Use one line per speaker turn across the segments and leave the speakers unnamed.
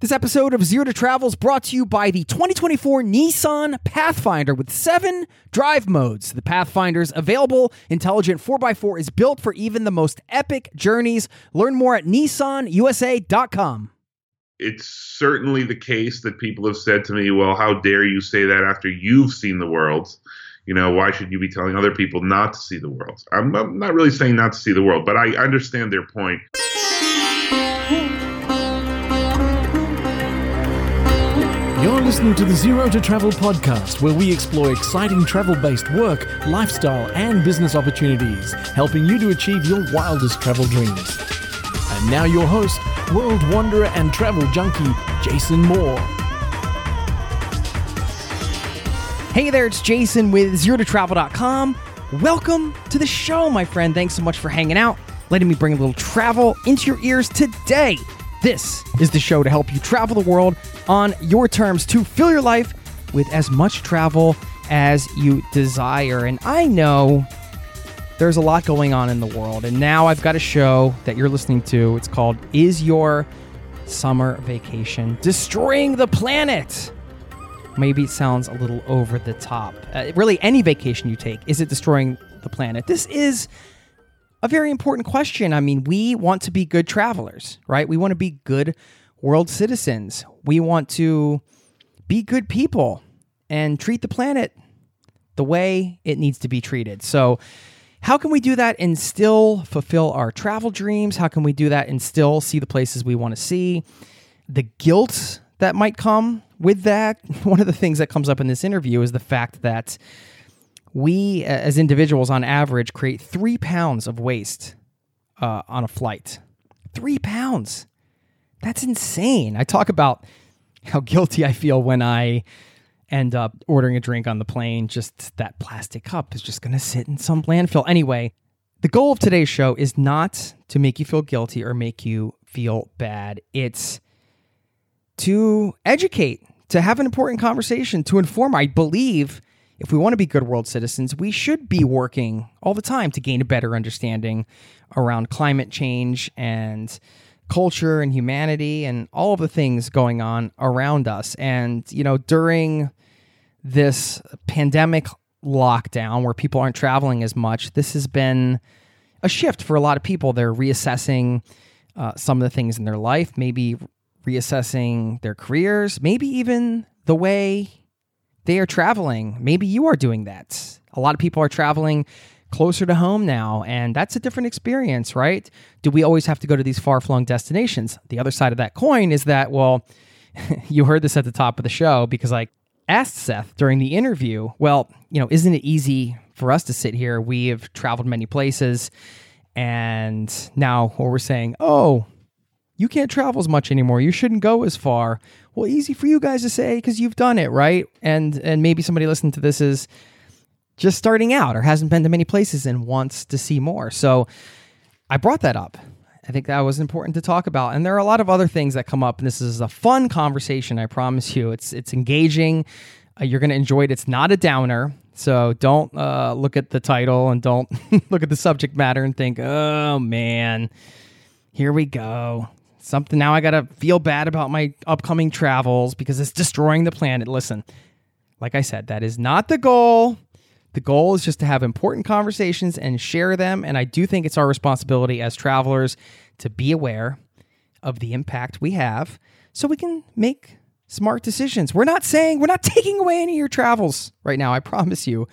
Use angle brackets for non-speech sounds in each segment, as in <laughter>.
This episode of Zero to Travel is brought to you by the 2024 Nissan Pathfinder with seven drive modes. The Pathfinder's available intelligent 4x4 is built for even the most epic journeys. Learn more at nissanusa.com.
It's certainly the case that people have said to me, well, how dare you say that after you've seen the world? You know, why should you be telling other people not to see the world? I'm not, not really saying not to see the world, but I understand their point.
Listening to the Zero to Travel podcast, where we explore exciting travel based work, lifestyle, and business opportunities, helping you to achieve your wildest travel dreams. And now, your host, world wanderer and travel junkie, Jason Moore.
Hey there, it's Jason with ZeroToTravel.com. Welcome to the show, my friend. Thanks so much for hanging out, letting me bring a little travel into your ears today. This is the show to help you travel the world on your terms to fill your life with as much travel as you desire. And I know there's a lot going on in the world. And now I've got a show that you're listening to. It's called Is Your Summer Vacation Destroying the Planet? Maybe it sounds a little over the top. Uh, really, any vacation you take, is it destroying the planet? This is a very important question. I mean, we want to be good travelers, right? We want to be good world citizens. We want to be good people and treat the planet the way it needs to be treated. So, how can we do that and still fulfill our travel dreams? How can we do that and still see the places we want to see? The guilt that might come with that. <laughs> One of the things that comes up in this interview is the fact that we as individuals on average create three pounds of waste uh, on a flight. Three pounds. That's insane. I talk about how <laughs> guilty I feel when I end up ordering a drink on the plane. Just that plastic cup is just going to sit in some landfill. Anyway, the goal of today's show is not to make you feel guilty or make you feel bad. It's to educate, to have an important conversation, to inform. I believe if we want to be good world citizens, we should be working all the time to gain a better understanding around climate change and culture and humanity and all of the things going on around us. And, you know, during this pandemic lockdown where people aren't traveling as much, this has been a shift for a lot of people. They're reassessing uh, some of the things in their life, maybe reassessing their careers, maybe even the way they are traveling. Maybe you are doing that. A lot of people are traveling closer to home now, and that's a different experience, right? Do we always have to go to these far flung destinations? The other side of that coin is that, well, <laughs> you heard this at the top of the show because I asked Seth during the interview, well, you know, isn't it easy for us to sit here? We have traveled many places, and now we're saying, oh, you can't travel as much anymore. You shouldn't go as far. Well, easy for you guys to say because you've done it, right? And and maybe somebody listening to this is just starting out or hasn't been to many places and wants to see more. So I brought that up. I think that was important to talk about. And there are a lot of other things that come up, and this is a fun conversation. I promise you, it's it's engaging. Uh, you're going to enjoy it. It's not a downer. So don't uh, look at the title and don't <laughs> look at the subject matter and think, oh man, here we go something now I got to feel bad about my upcoming travels because it's destroying the planet. Listen, like I said, that is not the goal. The goal is just to have important conversations and share them. And I do think it's our responsibility as travelers to be aware of the impact we have so we can make smart decisions. We're not saying, we're not taking away any of your travels right now. I promise you.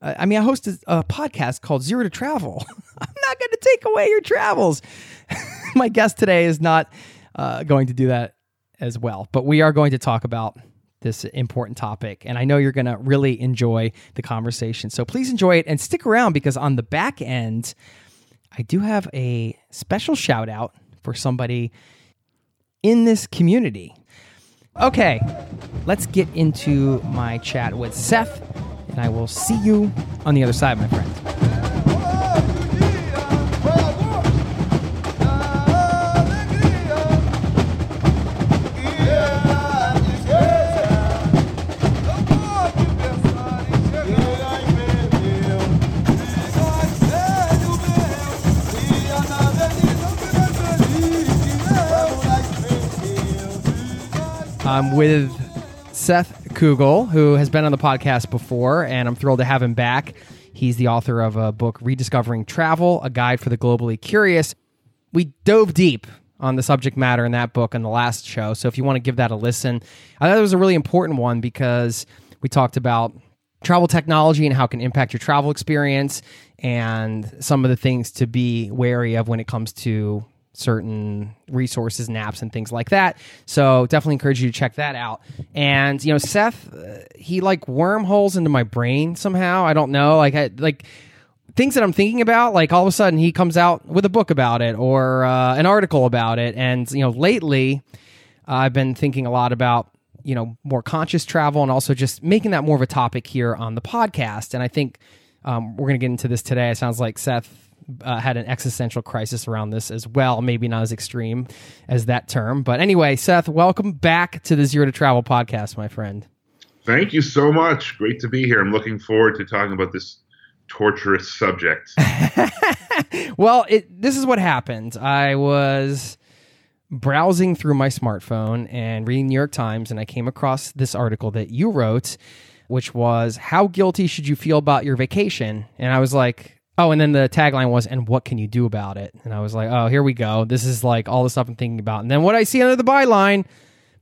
Uh, I mean, I host a, a podcast called Zero to Travel. <laughs> I'm not going to take away your travels. <laughs> My guest today is not uh, going to do that as well, but we are going to talk about this important topic. And I know you're going to really enjoy the conversation. So please enjoy it and stick around because on the back end, I do have a special shout out for somebody in this community. Okay, let's get into my chat with Seth, and I will see you on the other side, my friend. I'm with Seth Kugel, who has been on the podcast before, and I'm thrilled to have him back. He's the author of a book, Rediscovering Travel, a guide for the globally curious. We dove deep on the subject matter in that book in the last show. So if you want to give that a listen, I thought it was a really important one because we talked about travel technology and how it can impact your travel experience and some of the things to be wary of when it comes to certain resources and apps and things like that. So definitely encourage you to check that out. And you know, Seth, uh, he like wormholes into my brain somehow. I don't know, like I like things that I'm thinking about. Like all of a sudden, he comes out with a book about it or uh, an article about it. And you know, lately, uh, I've been thinking a lot about you know more conscious travel and also just making that more of a topic here on the podcast. And I think um, we're going to get into this today. It sounds like Seth uh, had an existential crisis around this as well. Maybe not as extreme as that term, but anyway, Seth, welcome back to the Zero to Travel podcast, my friend.
Thank you so much. Great to be here. I'm looking forward to talking about this torturous subject. <laughs>
well, it, this is what happened. I was browsing through my smartphone and reading New York Times, and I came across this article that you wrote, which was How Guilty Should You Feel About Your Vacation? And I was like, Oh, and then the tagline was, and what can you do about it? And I was like, oh, here we go. This is like all the stuff I'm thinking about. And then what I see under the byline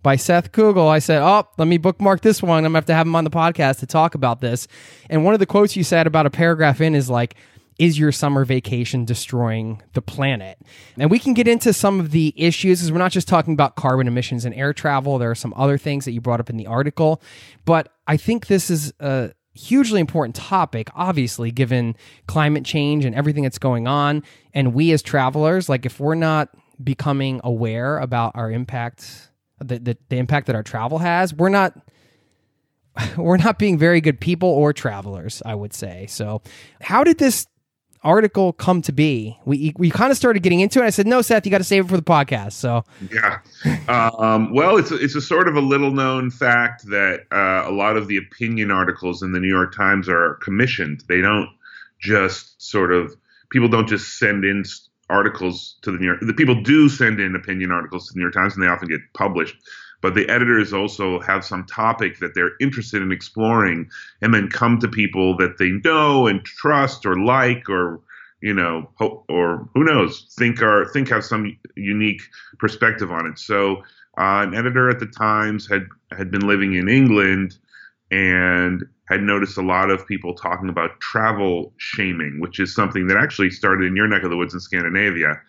by Seth Kugel, I said, oh, let me bookmark this one. I'm going to have to have him on the podcast to talk about this. And one of the quotes you said about a paragraph in is like, is your summer vacation destroying the planet? And we can get into some of the issues because we're not just talking about carbon emissions and air travel. There are some other things that you brought up in the article. But I think this is a, hugely important topic, obviously, given climate change and everything that's going on. And we as travelers, like if we're not becoming aware about our impact, the, the, the impact that our travel has, we're not <laughs> we're not being very good people or travelers, I would say. So, how did this article come to be? We we kind of started getting into it. I said, "No, Seth, you got to save it for the podcast." So,
yeah. Um, well, it's a, it's a sort of a little known fact that uh, a lot of the opinion articles in the New York Times are commissioned. They don't just sort of people don't just send in articles to the New York. The people do send in opinion articles to the New York Times, and they often get published. But the editors also have some topic that they're interested in exploring, and then come to people that they know and trust or like or you know or who knows think are think have some unique perspective on it. So uh, an editor at the Times had had been living in England and had noticed a lot of people talking about travel shaming, which is something that actually started in your neck of the woods in Scandinavia,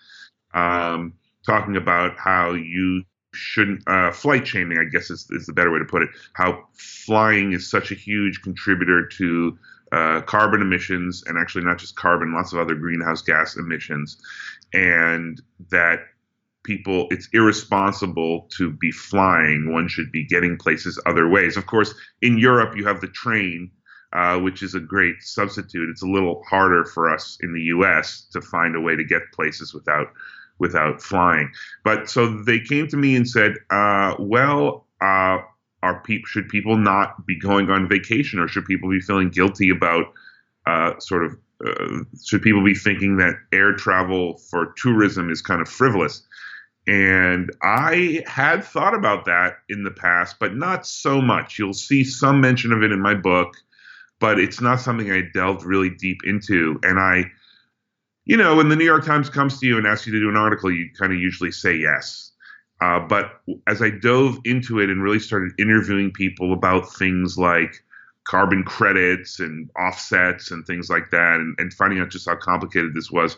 um, talking about how you shouldn't uh, flight shaming, I guess is, is the better way to put it. How flying is such a huge contributor to uh, carbon emissions, and actually not just carbon, lots of other greenhouse gas emissions, and that people it's irresponsible to be flying. One should be getting places other ways. Of course, in Europe you have the train. Uh, which is a great substitute. It's a little harder for us in the U.S. to find a way to get places without without flying. But so they came to me and said, uh, "Well, uh, are pe- should people not be going on vacation, or should people be feeling guilty about uh, sort of uh, should people be thinking that air travel for tourism is kind of frivolous?" And I had thought about that in the past, but not so much. You'll see some mention of it in my book, but it's not something I delved really deep into. And I you know, when the New York Times comes to you and asks you to do an article, you kind of usually say yes. Uh, but as I dove into it and really started interviewing people about things like carbon credits and offsets and things like that, and, and finding out just how complicated this was.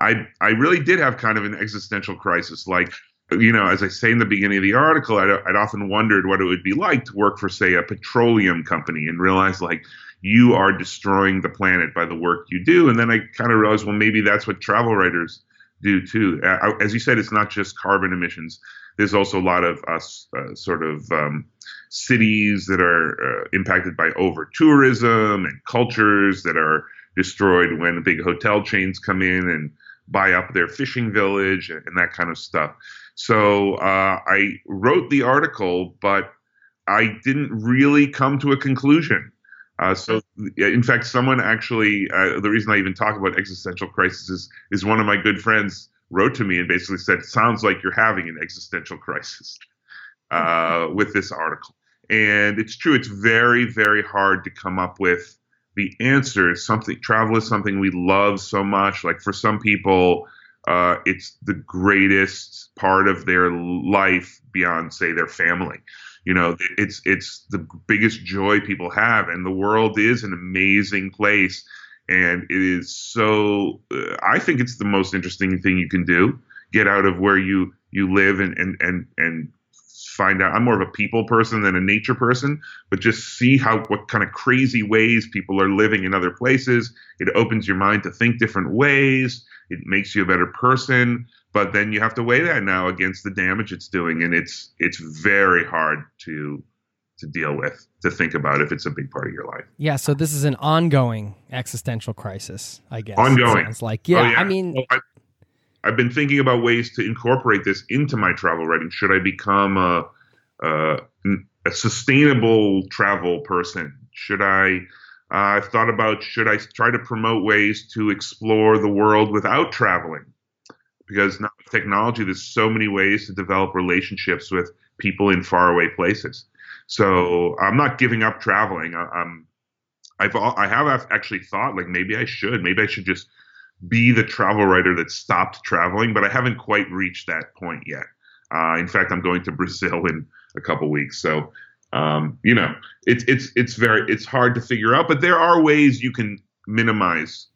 I I really did have kind of an existential crisis. Like, you know, as I say in the beginning of the article, I'd, I'd often wondered what it would be like to work for, say, a petroleum company, and realize like you are destroying the planet by the work you do. And then I kind of realized, well, maybe that's what travel writers do too. Uh, as you said, it's not just carbon emissions. There's also a lot of us uh, sort of um, cities that are uh, impacted by over tourism and cultures that are destroyed when big hotel chains come in and buy up their fishing village and, and that kind of stuff. So uh, I wrote the article, but I didn't really come to a conclusion. Uh, so, in fact, someone actually, uh, the reason I even talk about existential crisis is, is one of my good friends wrote to me and basically said, "Sounds like you're having an existential crisis uh, with this article." And it's true; it's very, very hard to come up with the answer. Something travel is something we love so much. Like for some people, uh, it's the greatest part of their life beyond, say, their family you know it's it's the biggest joy people have and the world is an amazing place and it is so uh, i think it's the most interesting thing you can do get out of where you you live and and and and find out. I'm more of a people person than a nature person but just see how what kind of crazy ways people are living in other places. It opens your mind to think different ways. It makes you a better person but then you have to weigh that now against the damage it's doing and it's it's very hard to to deal with to think about if it's a big part of your life.
Yeah so this is an ongoing existential crisis i guess
ongoing.
it's like. Yeah, oh, yeah. i mean well, I,
I've been thinking about ways to incorporate this into my travel writing. Should I become a, a, a sustainable travel person? Should I? Uh, I've thought about should I try to promote ways to explore the world without traveling? because now with technology, there's so many ways to develop relationships with people in faraway places. So I'm not giving up traveling. I, am I've I have actually thought like maybe I should, maybe I should just be the travel writer that stopped traveling, but I haven't quite reached that point yet. Uh, in fact, I'm going to <laughs> Brazil in a couple weeks, so um, you know it's it's it's very it's hard to figure out, but there are ways you can minimize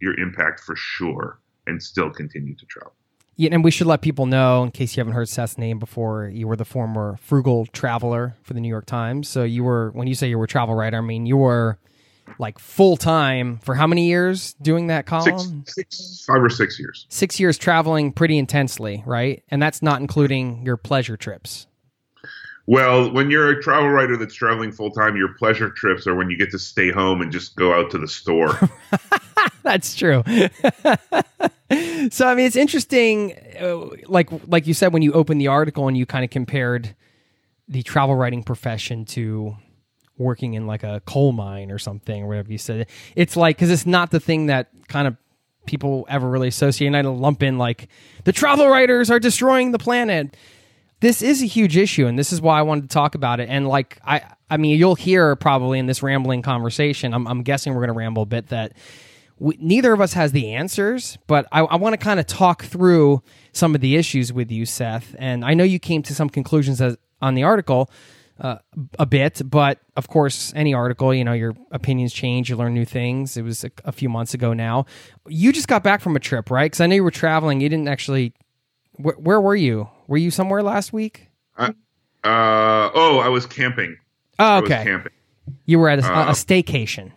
your impact for sure and still continue to travel.
Yeah, and we should let people know, in case you haven't heard Seth's name before, you were the former frugal traveler for the New York Times. So you were, when you say you were a travel writer, I mean you were like full time for how many years doing that column?
Six, six, five or six years.
Six years traveling pretty intensely, right? And that's not including your pleasure trips.
Well, when you're a travel writer that's traveling full time, your pleasure trips are when you get to stay home and just go out to the store. <laughs>
that's true. <laughs> so I mean, it's interesting. Uh, like like you said when you opened the article and you kind of compared the travel writing profession to working in like a coal mine or something or whatever you said. It's like because it's not the thing that kind of people ever really associate. And I lump in like the travel writers are destroying the planet. This is a huge issue, and this is why I wanted to talk about it. And like I, I mean, you'll hear probably in this rambling conversation. I'm, I'm guessing we're going to ramble a bit that we, neither of us has the answers, but I, I want to kind of talk through some of the issues with you, Seth. And I know you came to some conclusions as, on the article uh, a bit, but of course, any article, you know, your opinions change, you learn new things. It was a, a few months ago now. You just got back from a trip, right? Because I know you were traveling. You didn't actually. Wh- where were you? Were you somewhere last week?
Uh, uh oh, I was camping.
Oh, okay. camping. You were at a, a uh, staycation.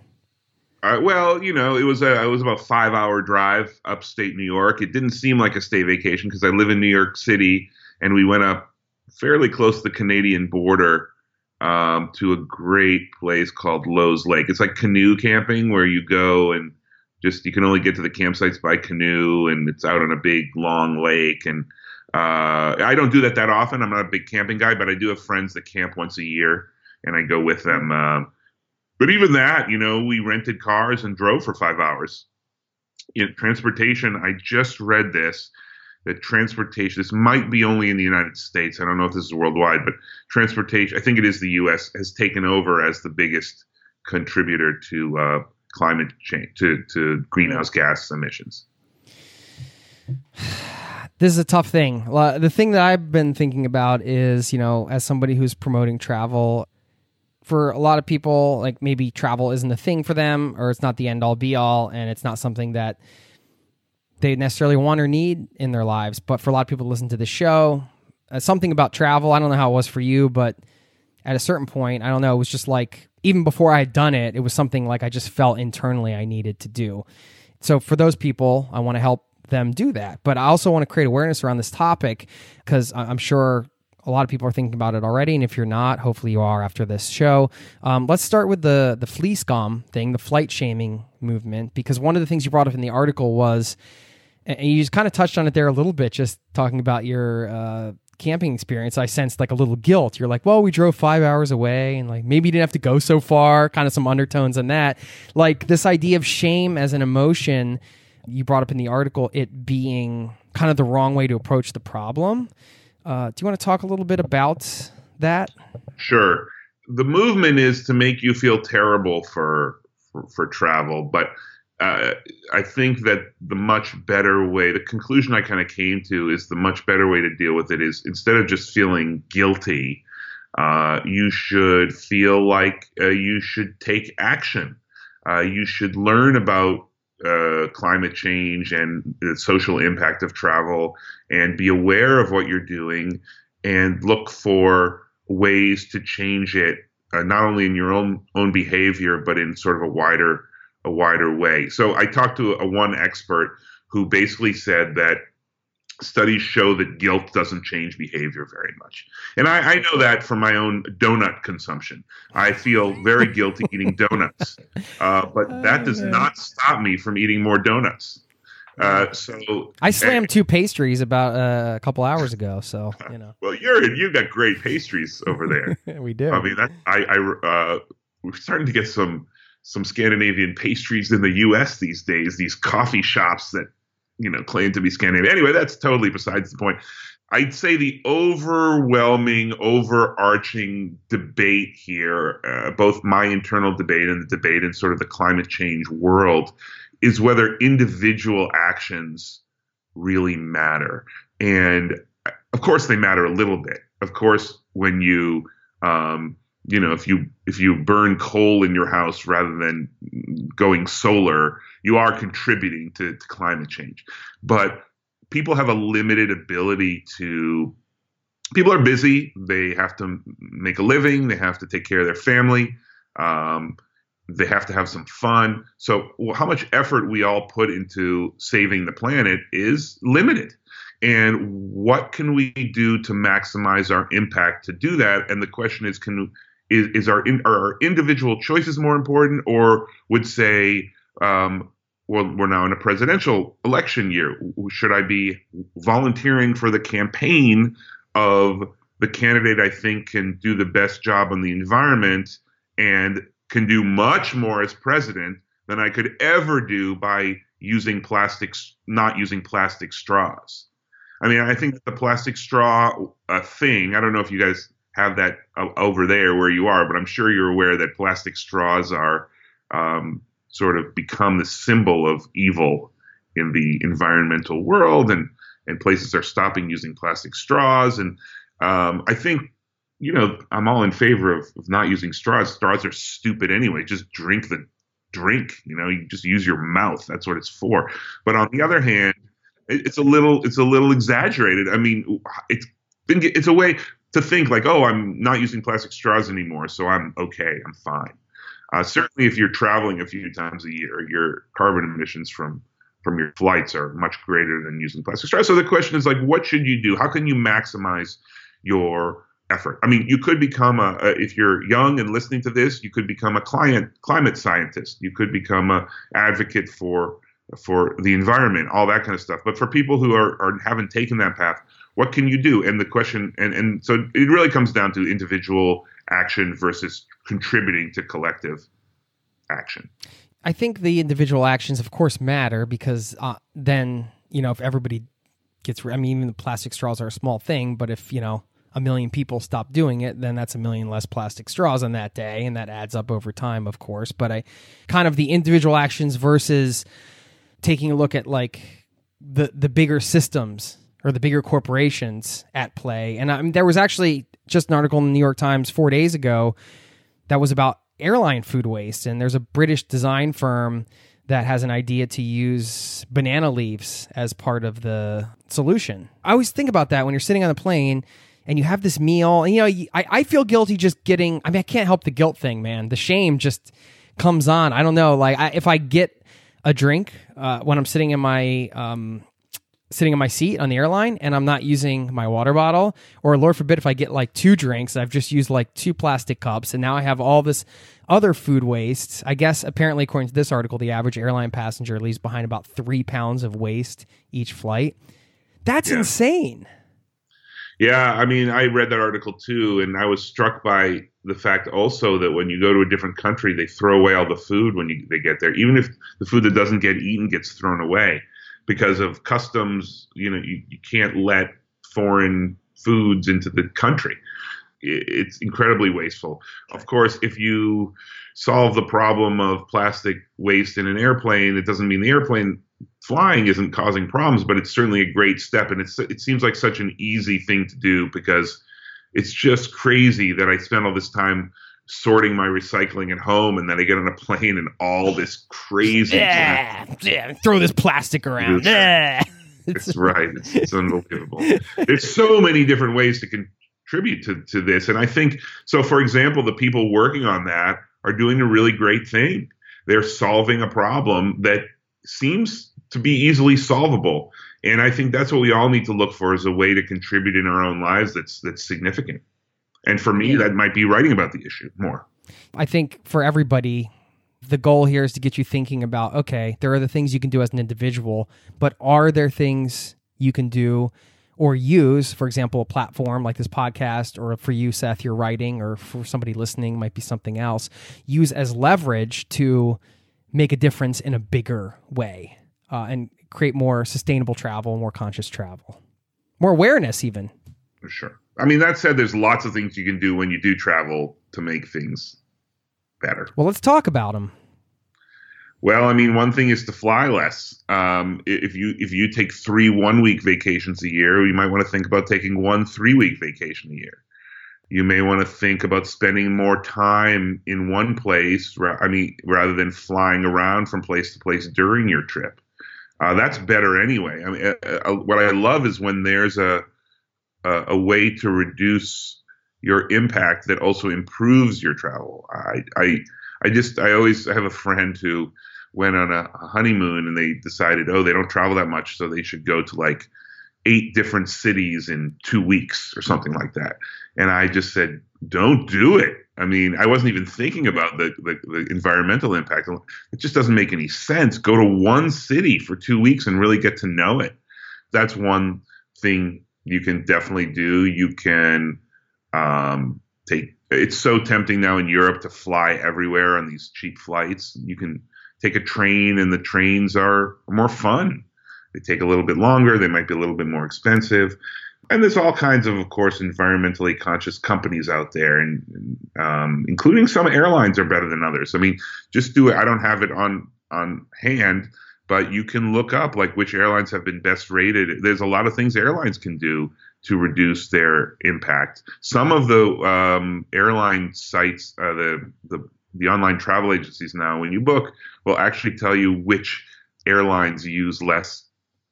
Uh, well, you know, it was a it was about five hour drive upstate New York. It didn't seem like a stay vacation because I live in New York City, and we went up fairly close to the Canadian border um, to a great place called Lows Lake. It's like canoe camping where you go and just you can only get to the campsites by canoe, and it's out on a big long lake. And uh, I don't do that that often. I'm not a big camping guy, but I do have friends that camp once a year, and I go with them. Uh, but even that, you know, we rented cars and drove for five hours. In transportation, I just read this that transportation, this might be only in the United States. I don't know if this is worldwide, but transportation, I think it is the U.S., has taken over as the biggest contributor to uh, climate change, to, to greenhouse gas emissions. <sighs>
This is a tough thing. The thing that I've been thinking about is, you know, as somebody who's promoting travel, for a lot of people, like maybe travel isn't a thing for them, or it's not the end all be all, and it's not something that they necessarily want or need in their lives. But for a lot of people to listen to the show, uh, something about travel, I don't know how it was for you, but at a certain point, I don't know, it was just like, even before I had done it, it was something like I just felt internally I needed to do. So for those people, I want to help them do that. But I also want to create awareness around this topic because I'm sure a lot of people are thinking about it already. And if you're not, hopefully you are after this show. Um, let's start with the the flygskam thing, the flight shaming movement, because one of the things you brought up in the article was, and you just kind of touched on it there a little bit, just talking about your uh, camping experience. I sensed like a little guilt. You're like, well, we drove five hours away, and like maybe you didn't have to go so far. Kind of some undertones in that, like this idea of shame as an emotion. You brought up in the article it being kind of the wrong way to approach the problem. Uh, do you want to talk a little bit about that?
Sure. The movement is to make you feel terrible for for, for travel, but uh, I think that the much better way, the conclusion I kind of came to is the much better way to deal with it is instead of just feeling guilty, uh, you should feel like uh, you should take action. Uh, you should learn about uh, climate change and the social impact of travel and be aware of what you're doing and look for ways to change it uh, not only in your own own behavior but in sort of a wider a wider way. So I talked to a one expert who basically said that studies show that guilt doesn't change behavior very much. And I, I, know that from my own donut consumption. I feel very guilty <laughs> eating donuts, uh, but that does not stop me from eating more donuts. Uh, so
I slammed two pastries about uh, a couple hours ago. So you know. <laughs>
well, you're you've got great pastries over there. <laughs>
we do.
I mean, that I, I uh, we're starting to get some some Scandinavian pastries in the U.S. these days. These coffee shops that you know, claim to be Scandinavian. Anyway, that's totally besides the point. I'd say the overwhelming, overarching debate here, uh, both my internal debate and the debate in sort of the climate change world, is whether individual actions really matter. And of course, they matter a little bit. Of course, when you um, you know if you if you burn coal in your house rather than going solar you are contributing to, to climate change. But people have a limited ability to people are busy. They have to make a living. They have to take care of their family. Um, they have to have some fun. So how much effort we all put into saving the planet is limited. And what can we do to maximize our impact to do that? And the question is can is, is our, in, are our individual choices more important, or would say, um, well, we're now in a presidential election year. Should I be volunteering for the campaign of the candidate I think can do the best job on the environment and can do much more as president than I could ever do by using plastics, not using plastic straws. I mean, I think the plastic straw uh, thing. I don't know if you guys have that uh, over there where you are, but I'm sure you're aware that plastic straws are um, sort of become the symbol of evil in the environmental world, and and places are stopping using plastic straws. And um, I think you know I'm all in favor of, of not using straws. Straws are stupid anyway. Just drink the drink. You know, you just use your mouth. That's what it's for. But on the other hand, it's a little it's a little exaggerated. I mean, it's it's a way to think like, oh, I'm not using plastic straws anymore, so I'm okay, I'm fine. Uh, certainly, if you're traveling a few times a year, your carbon emissions from from your flights are much greater than using plastic straws. So the question is like, what should you do? How can you maximize your effort? I mean, you could become a, a if you're young and listening to this, you could become a client climate scientist. You could become a advocate for for the environment, all that kind of stuff. But for people who are, are haven't taken that path, what can you do? And the question, and, and so it really comes down to individual action versus contributing to collective action.
I think the individual actions, of course, matter because uh, then, you know, if everybody gets, I mean, even the plastic straws are a small thing, but if, you know, a million people stop doing it, then that's a million less plastic straws on that day. And that adds up over time, of course. But I kind of the individual actions versus taking a look at like the, the bigger systems or the bigger corporations at play. And I mean, there was actually just an article in the New York Times four days ago that was about airline food waste. And there's a British design firm that has an idea to use banana leaves as part of the solution. I always think about that when you're sitting on the plane and you have this meal. And, you know, I, I feel guilty just getting, I mean, I can't help the guilt thing, man. The shame just comes on. I don't know. Like, I, if I get a drink uh, when I'm sitting in my, um, sitting in my seat on the airline and I'm not using my water bottle, or Lord forbid if I get like two drinks, I've just used like two plastic cups, and now I have all this other food waste. I guess apparently, according to this article, the average airline passenger leaves behind about three pounds of waste each flight. That's yeah. insane.
Yeah, I mean, I read that article too, and I was struck by the fact also that when you go to a different country, they throw away all the food when you, they get there, even if the food that doesn't get eaten gets thrown away because of customs. You know, you, you can't let foreign foods into the country. It's incredibly wasteful. Of course, if you solve the problem of plastic waste in an airplane, it doesn't mean the airplane flying isn't causing problems, but it's certainly a great step. And it's it seems like such an easy thing to do because it's just crazy that I spent all this time sorting my recycling at home and then I get on a plane and all this crazy
yeah, yeah throw this plastic around.
It's, right. It's, it's unbelievable. There's so many different ways to contribute to, to this. And I think so for example, the people working on that are doing a really great thing. They're solving a problem that seems to be easily solvable. And I think that's what we all need to look for as a way to contribute in our own lives that's that's significant. And for me, that might be writing about the issue more.
I think for everybody, the goal here is to get you thinking about okay, there are the things you can do as an individual, but are there things you can do or use, for example, a platform like this podcast, or for you, Seth, you're writing, or for somebody listening, might be something else, use as leverage to make a difference in a bigger way uh, and create more sustainable travel, more conscious travel, more awareness, even.
For sure. I mean, that said, there's lots of things you can do when you do travel to make things better.
Well, let's talk about them.
Well, I mean, one thing is to fly less. Um, if you if you take three one week vacations a year, you might want to think about taking one three week vacation a year. You may want to think about spending more time in one place. I mean, rather than flying around from place to place during your trip. Uh, that's better anyway. I mean, uh, uh, what I love is when there's a a, a way to reduce your impact that also improves your travel. I, I, I just, I always have a friend who went on a honeymoon and they decided, oh, they don't travel that much, so they should go to like eight different cities in two weeks or something like that. And I just said, don't do it. I mean, I wasn't even thinking about the, the, the, environmental impact. It just doesn't make any sense. Go to one city for two weeks and really get to know it. That's one thing you can definitely do. You can um, take. It's so tempting now in Europe to fly everywhere on these cheap flights. You can take a train, and the trains are more fun. They take a little bit longer. They might be a little bit more expensive. And there's all kinds of, of course, environmentally conscious companies out there, and um, including some airlines are better than others. I mean, just do it. I don't have it on on hand, but you can look up like which airlines have been best rated. There's a lot of things airlines can do to reduce their impact. Some of the um, airline sites, uh, the, the the online travel agencies now, when you book, will actually tell you which airlines use less,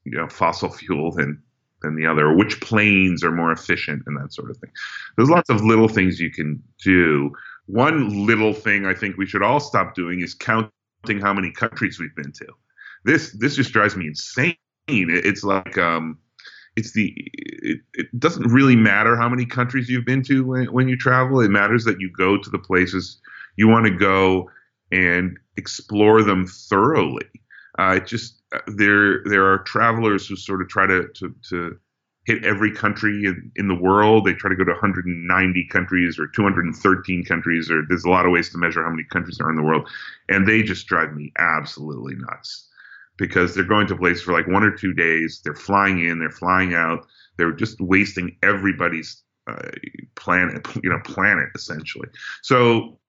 you know, fossil fuel than than the other, or which planes are more efficient, and that sort of thing. There's lots of little things you can do. One little thing I think we should all stop doing is counting how many countries we've been to this this just drives me insane. It's like um, it's the it, it doesn't really matter how many countries you've been to when, when you travel. It matters that you go to the places you want to go and explore them thoroughly. Uh, it just uh, there there are travelers who sort of try to to, to hit every country in, in, the world. They try to go to 190 countries or 213 countries, or there's a lot of ways to measure how many countries are in the world, and they just drive me absolutely nuts because they're going to places for like one or two days. They're flying in, they're flying out. They're just wasting everybody's uh, planet, you know, planet essentially. So,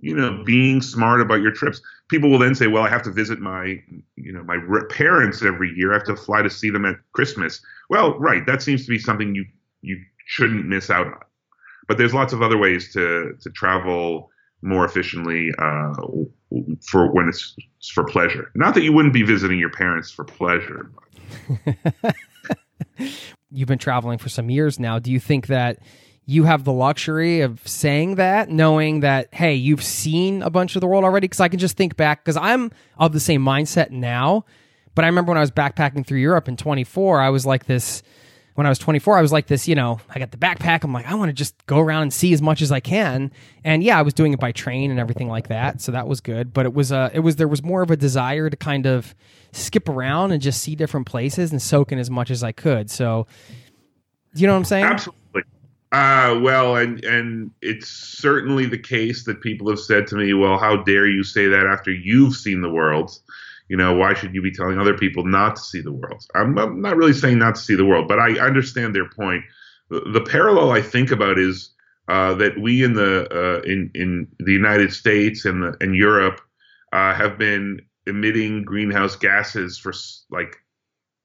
you know, being smart about your trips. People will then say, "Well, I have to visit my, you know, my parents every year. I have to fly to see them at Christmas." Well, right, that seems to be something you you shouldn't miss out on. But there's lots of other ways to to travel more efficiently uh, for when it's for pleasure. Not that you wouldn't be visiting your parents for pleasure. <laughs>
You've been traveling for some years now. Do you think that you have the luxury of saying that, knowing that, hey, you've seen a bunch of the world already? Because I can just think back, because I'm of the same mindset now. But I remember when I was backpacking through Europe in 24, I was like this when I was 24, I was like this, you know, I got the backpack. I'm like, I want to just go around and see as much as I can. And yeah, I was doing it by train and everything like that. So that was good. But it was, uh, it was, there was more of a desire to kind of skip around and just see different places and soak in as much as I could. So, you know what I'm saying?
Absolutely. Uh, well, and and it's certainly the case that people have said to me, "Well, how dare you say that after you've seen the world?" You know, why should you be telling other people not to see the world? I'm, not really saying not to see the world, but I understand their point. The, the parallel I think about is uh, that we in the uh, in in the United States and the, and Europe uh, have been emitting greenhouse gases for like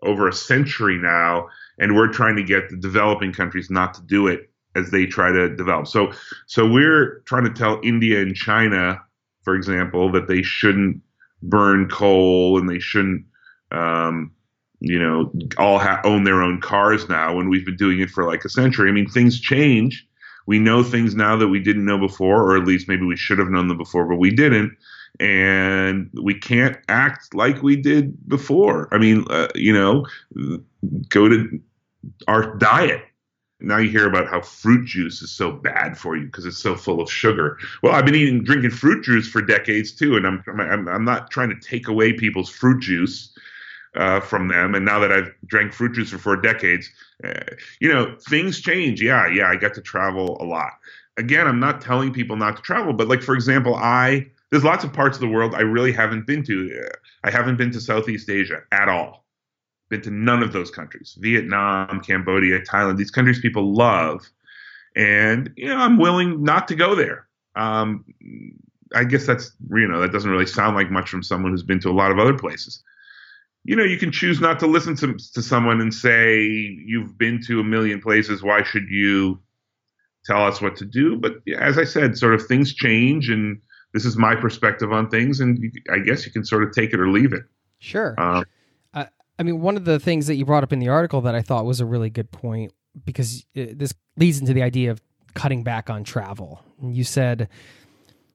over a century now, and we're trying to get the developing countries not to do it as they try to develop. So so we're trying to tell India and China, for example, that they shouldn't burn coal and they shouldn't, um, you know, all ha- own their own cars now when we've been doing it for like a century. I mean, things change. We know things now that we didn't know before, or at least maybe we should have known them before, but we didn't. And we can't act like we did before. I mean, uh, you know, go to our diet now you hear about how fruit juice is so bad for you because it's so full of sugar. Well, I've been eating drinking fruit juice for decades too, and I'm I'm, I'm not trying to take away people's fruit juice uh, from them. And now that I've drank fruit juice for four decades, uh, you know things change. Yeah, yeah, I got to travel a lot. Again, I'm not telling people not to travel, but like for example, I there's lots of parts of the world I really haven't been to. I haven't been to Southeast Asia at all been to none of those countries Vietnam, Cambodia, Thailand, these countries people love. And, you know, I'm willing not to go there. Um, I guess that's, you know, that doesn't really sound like much from someone who's been to a lot of other places. You know, you can choose not to listen to, to someone and say, you've been to a million places. Why should you tell us what to do? But as I said, sort of things change and this is my perspective on things. And I guess you can sort of take it or leave it.
Sure. Uh, I mean, one of the things that you brought up in the article that I thought was a really good point because it, this leads into the idea of cutting back on travel. You said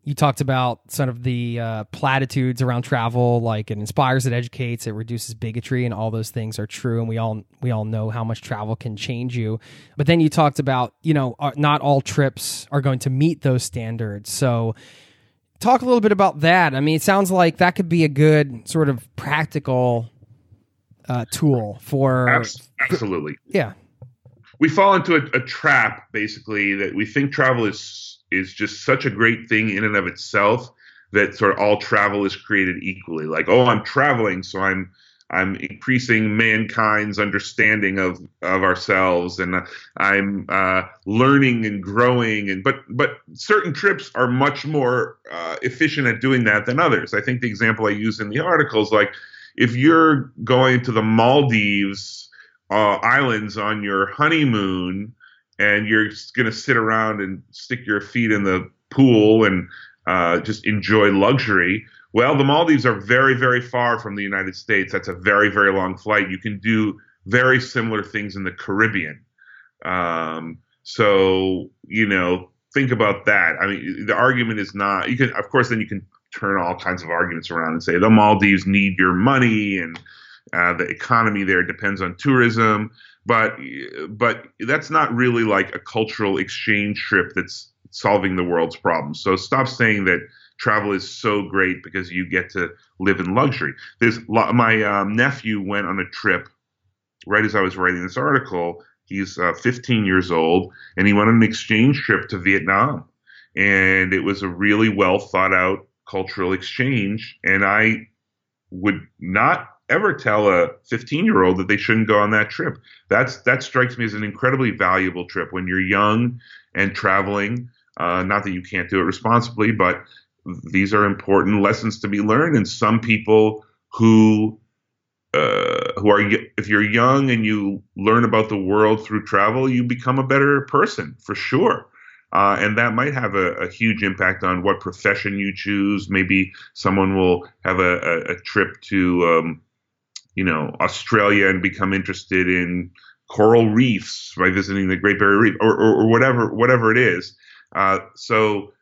you talked about sort of the uh, platitudes around travel, like it inspires, it educates, it reduces bigotry, and all those things are true. And we all we all know how much travel can change you. But then you talked about you know uh, not all trips are going to meet those standards. So talk a little bit about that. I mean, it sounds like that could be a good sort of practical uh, tool for
absolutely.
Yeah,
we fall into a, a, trap basically that we think travel is is just such a great thing in and of itself that sort of all travel is created equally. Like, oh, I'm traveling, so I'm I'm increasing mankind's understanding of of ourselves, and I'm uh, learning and growing. And but but certain trips are much more uh, efficient at doing that than others. I think the example I use in the article is like if you're going to the Maldives uh, islands on your honeymoon and you're going to sit around and stick your feet in the pool and uh, just enjoy luxury, well, the Maldives are very, very far from the United States. That's a very, very long flight. You can do very similar things in the Caribbean. Um, so, you know, think about that. I mean, the argument is not, you can, of course, then you can turn all kinds of arguments around and say the Maldives need your money and uh, the economy there depends on tourism. But but that's not really like a cultural exchange trip that's solving the world's problems. So stop saying that travel is so great because you get to live in luxury. There's my um, nephew went on a trip right as I was writing this article. He's uh, 15 years old, and he went on an exchange trip to Vietnam, and it was a really well thought out cultural exchange. And I would not ever tell a 15 year old that they shouldn't go on that trip. That's that strikes me as an incredibly valuable trip when you're young and traveling. Uh, not that you can't do it responsibly, but these are important lessons to be learned. And some people who uh, who are if you're young and you learn about the world through travel, you become a better person for sure. Uh, and that might have a, a, huge impact on what profession you choose. Maybe someone will have a, a, a trip to, um, you know, Australia and become interested in coral reefs by visiting the Great Barrier Reef, or, or, or whatever whatever it is. Uh, so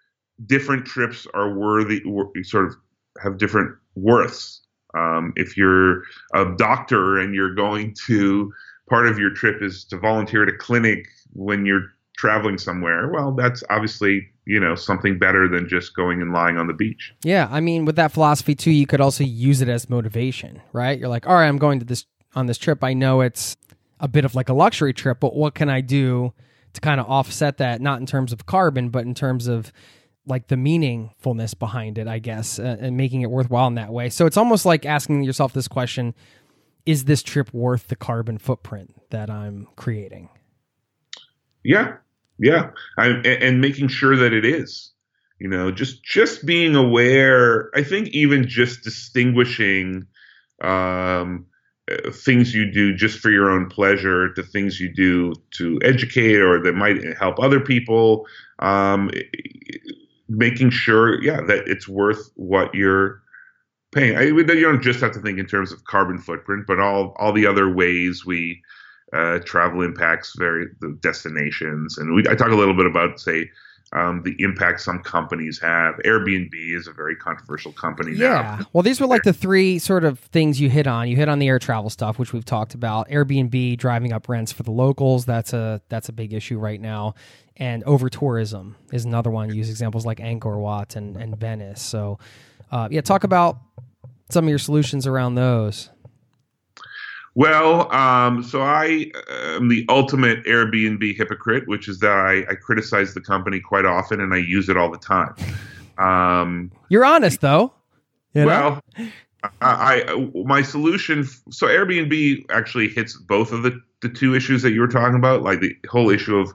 different trips are worthy, sort of have different worths. Um, if you're a doctor and you're going to part of your trip is to volunteer at a clinic when you're traveling somewhere, well, that's obviously you know something better than just going and lying on the beach.
Yeah, I mean, with that philosophy too, you could also use it as motivation, right? You're like, all right, I'm going to this on this trip. I know it's a bit of like a luxury trip, but what can I do to kind of offset that? Not in terms of carbon, but in terms of like the meaningfulness behind it, I guess, uh, and making it worthwhile in that way. So it's almost like asking yourself this question: Is this trip worth the carbon footprint that I'm creating?
Yeah, yeah, I, and making sure that it is. You know, just just being aware. I think even just distinguishing um, uh, things you do just for your own pleasure to things you do to educate or that might help other people. Um, making sure, yeah, that it's worth what you're paying. I, you don't just have to think in terms of carbon footprint, but all all the other ways we uh, travel impacts very the destinations. And we, I talk a little bit about, say, um, the impact some companies have. Airbnb is a very controversial company
yeah.
now.
Well, these were like the three sort of things you hit on. You hit on the air travel stuff, which we've talked about. Airbnb driving up rents for the locals. That's a that's a big issue right now. And over tourism is another one. use examples like Angkor Wat and, and Venice. So, uh, yeah, talk about some of your solutions around those.
Well, um, so I am the ultimate Airbnb hypocrite, which is that I, I, criticize the company quite often and I use it all the time. Um,
You're honest, though.
You well, I, I, my solution. So Airbnb actually hits both of the the two issues that you were talking about, like the whole issue of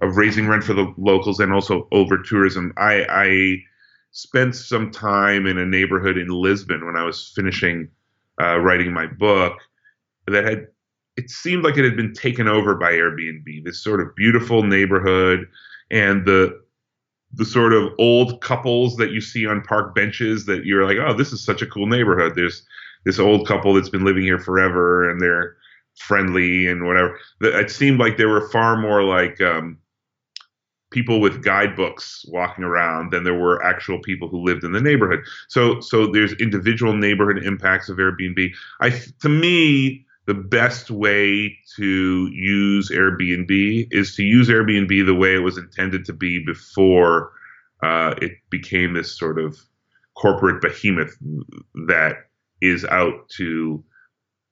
of raising rent for the locals and also over tourism. I, I spent some time in a neighborhood in Lisbon when I was finishing uh, writing my book that had it seemed like it had been taken over by Airbnb. This sort of beautiful neighborhood and the the sort of old couples that you see on park benches that you're like, oh, this is such a cool neighborhood. There's this old couple that's been living here forever and they're friendly and whatever. It seemed like they were far more like um, people with guidebooks walking around than there were actual people who lived in the neighborhood. So so there's individual neighborhood impacts of Airbnb. I to me the best way to use Airbnb is to use Airbnb the way it was intended to be before uh, it became this sort of corporate behemoth that is out to,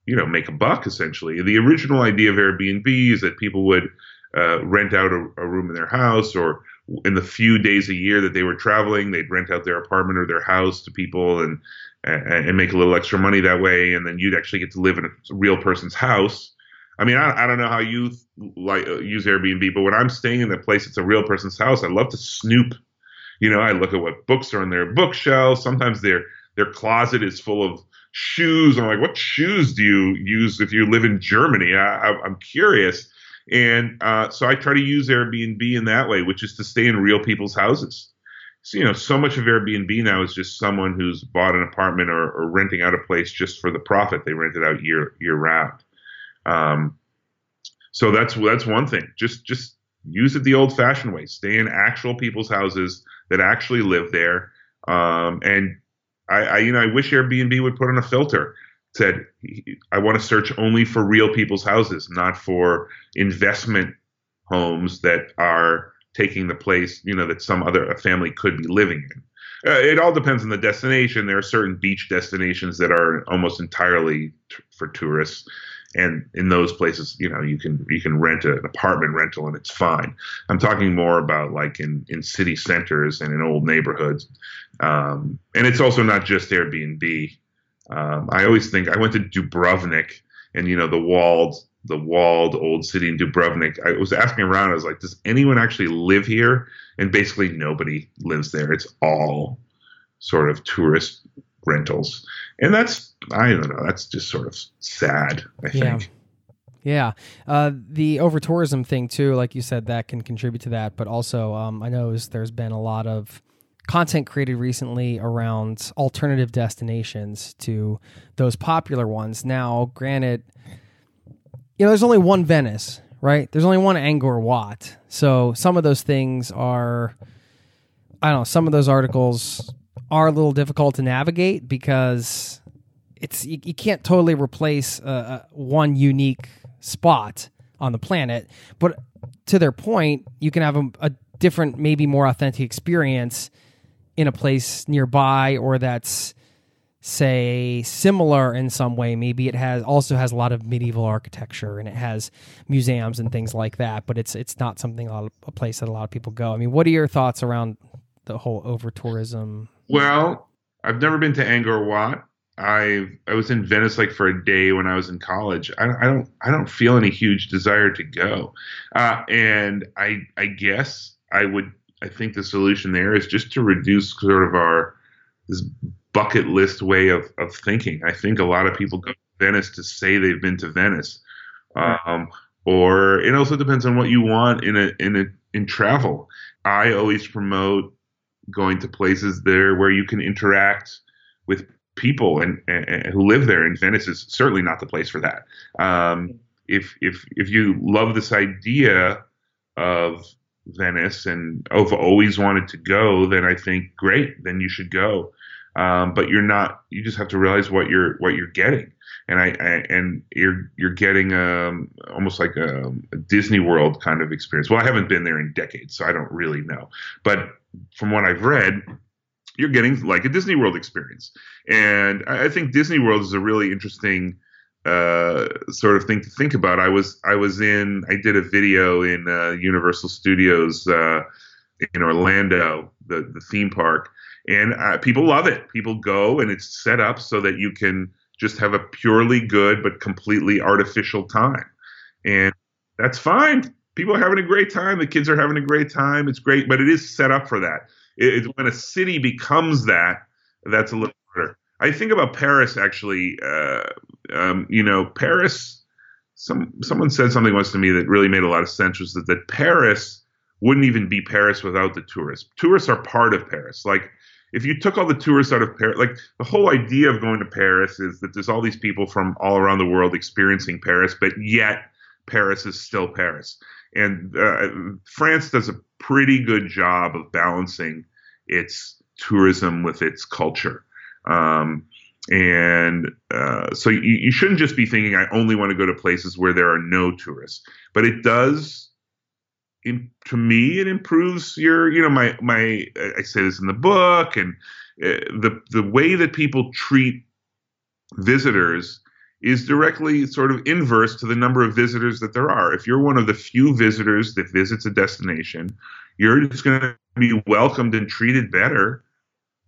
you know, make a buck essentially. The original idea of Airbnb is that people would uh, rent out a, a room in their house or in the few days a year that they were traveling, they'd rent out their apartment or their house to people and and, and make a little extra money that way, and then you'd actually get to live in a real person's house. I mean, I, I don't know how you like uh, use Airbnb, but when I'm staying in a place that's a real person's house, I love to snoop. You know, I look at what books are on their bookshelves. Sometimes their their closet is full of shoes. I'm like, what shoes do you use if you live in Germany? I, am curious, and uh, so I try to use Airbnb in that way, which is to stay in real people's houses you know, so much of Airbnb now is just someone who's bought an apartment or, or renting out a place just for the profit. They rent it out year year round. Um, so that's that's one thing. Just just use it the old fashioned way. Stay in actual people's houses that actually live there. Um, and I, I, you know, I wish Airbnb would put on a filter. Said I want to search only for real people's houses, not for investment homes that are taking the place, you know, that some other family could be living in. Uh, it all depends on the destination. There are certain beach destinations that are almost entirely t- for tourists, and in those places, you know, you can you can rent an apartment rental and it's fine. I'm talking more about like in in city centers and in old neighborhoods, um, and it's also not just Airbnb. Um, I always think I went to Dubrovnik, and you know the walled the walled old city in Dubrovnik. I was asking around. I was like, does anyone actually live here? And basically, nobody lives there. It's all sort of tourist rentals, and that's I don't know. That's just sort of sad. I
yeah.
think.
Yeah, uh, the over tourism thing too, like you said, that can contribute to that. But also, um, I know there's been a lot of content created recently around alternative destinations to those popular ones. Now, granted, you know, there's only one Venice, right? There's only one Angkor Wat, so some of those things are, I don't know, some of those articles are a little difficult to navigate because it's you, you can't totally replace one unique spot on the planet. But to their point, you can have a, a different, maybe more authentic experience in a place nearby or that's say similar in some way. Maybe it has also has a lot of medieval architecture and it has museums and things like that but it's it's not something a, lot of, a place that a lot of people go. I mean what are your thoughts around the whole over tourism?
Well i've never been to angkor wat. I I was in Venice like for a day when I was in college. I, I don't I don't feel any huge desire to go, uh, and I I guess I would I think the solution there is just to reduce sort of our this bucket list way of of thinking. I think a lot of people go to Venice to say they've been to Venice, um, or it also depends on what you want in a in a in travel. I always promote going to places there where you can interact with people and, and, who live there. And Venice is certainly not the place for that. Um, if if if you love this idea of Venice and have always wanted to go, then I think great, then you should go. Um, but you're not. You just have to realize what you're what you're getting, and I, I and you're you're getting um, almost like a, a Disney World kind of experience. Well, I haven't been there in decades, so I don't really know. But from what I've read, you're getting like a Disney World experience. And I think Disney World is a really interesting uh, sort of thing to think about. I was I was in I did a video in uh, Universal Studios uh, in Orlando, the the theme park, and uh, people love it. People go, and it's set up so that you can just have a purely good but completely artificial time, and that's fine. People are having a great time. The kids are having a great time. It's great, but it is set up for that. It, it, when a city becomes that, that's a little harder. I think about Paris actually. Uh, um, you know, Paris. Some someone said something once to me that really made a lot of sense. Was that, that Paris wouldn't even be Paris without the tourists. Tourists are part of Paris. Like if you took all the tourists out of Paris, like the whole idea of going to Paris is that there's all these people from all around the world experiencing Paris, but yet Paris is still Paris. And uh, France does a pretty good job of balancing its tourism with its culture. Um, and uh, so you, you, shouldn't just be thinking, I only want to go to places where there are no tourists. But it does, in, to me, it improves your, you know, my, my, I say this in the book, and uh, the, the way that people treat visitors is directly sort of inverse to the number of visitors that there are. If you're one of the few visitors that visits a destination, you're just going to be welcomed and treated better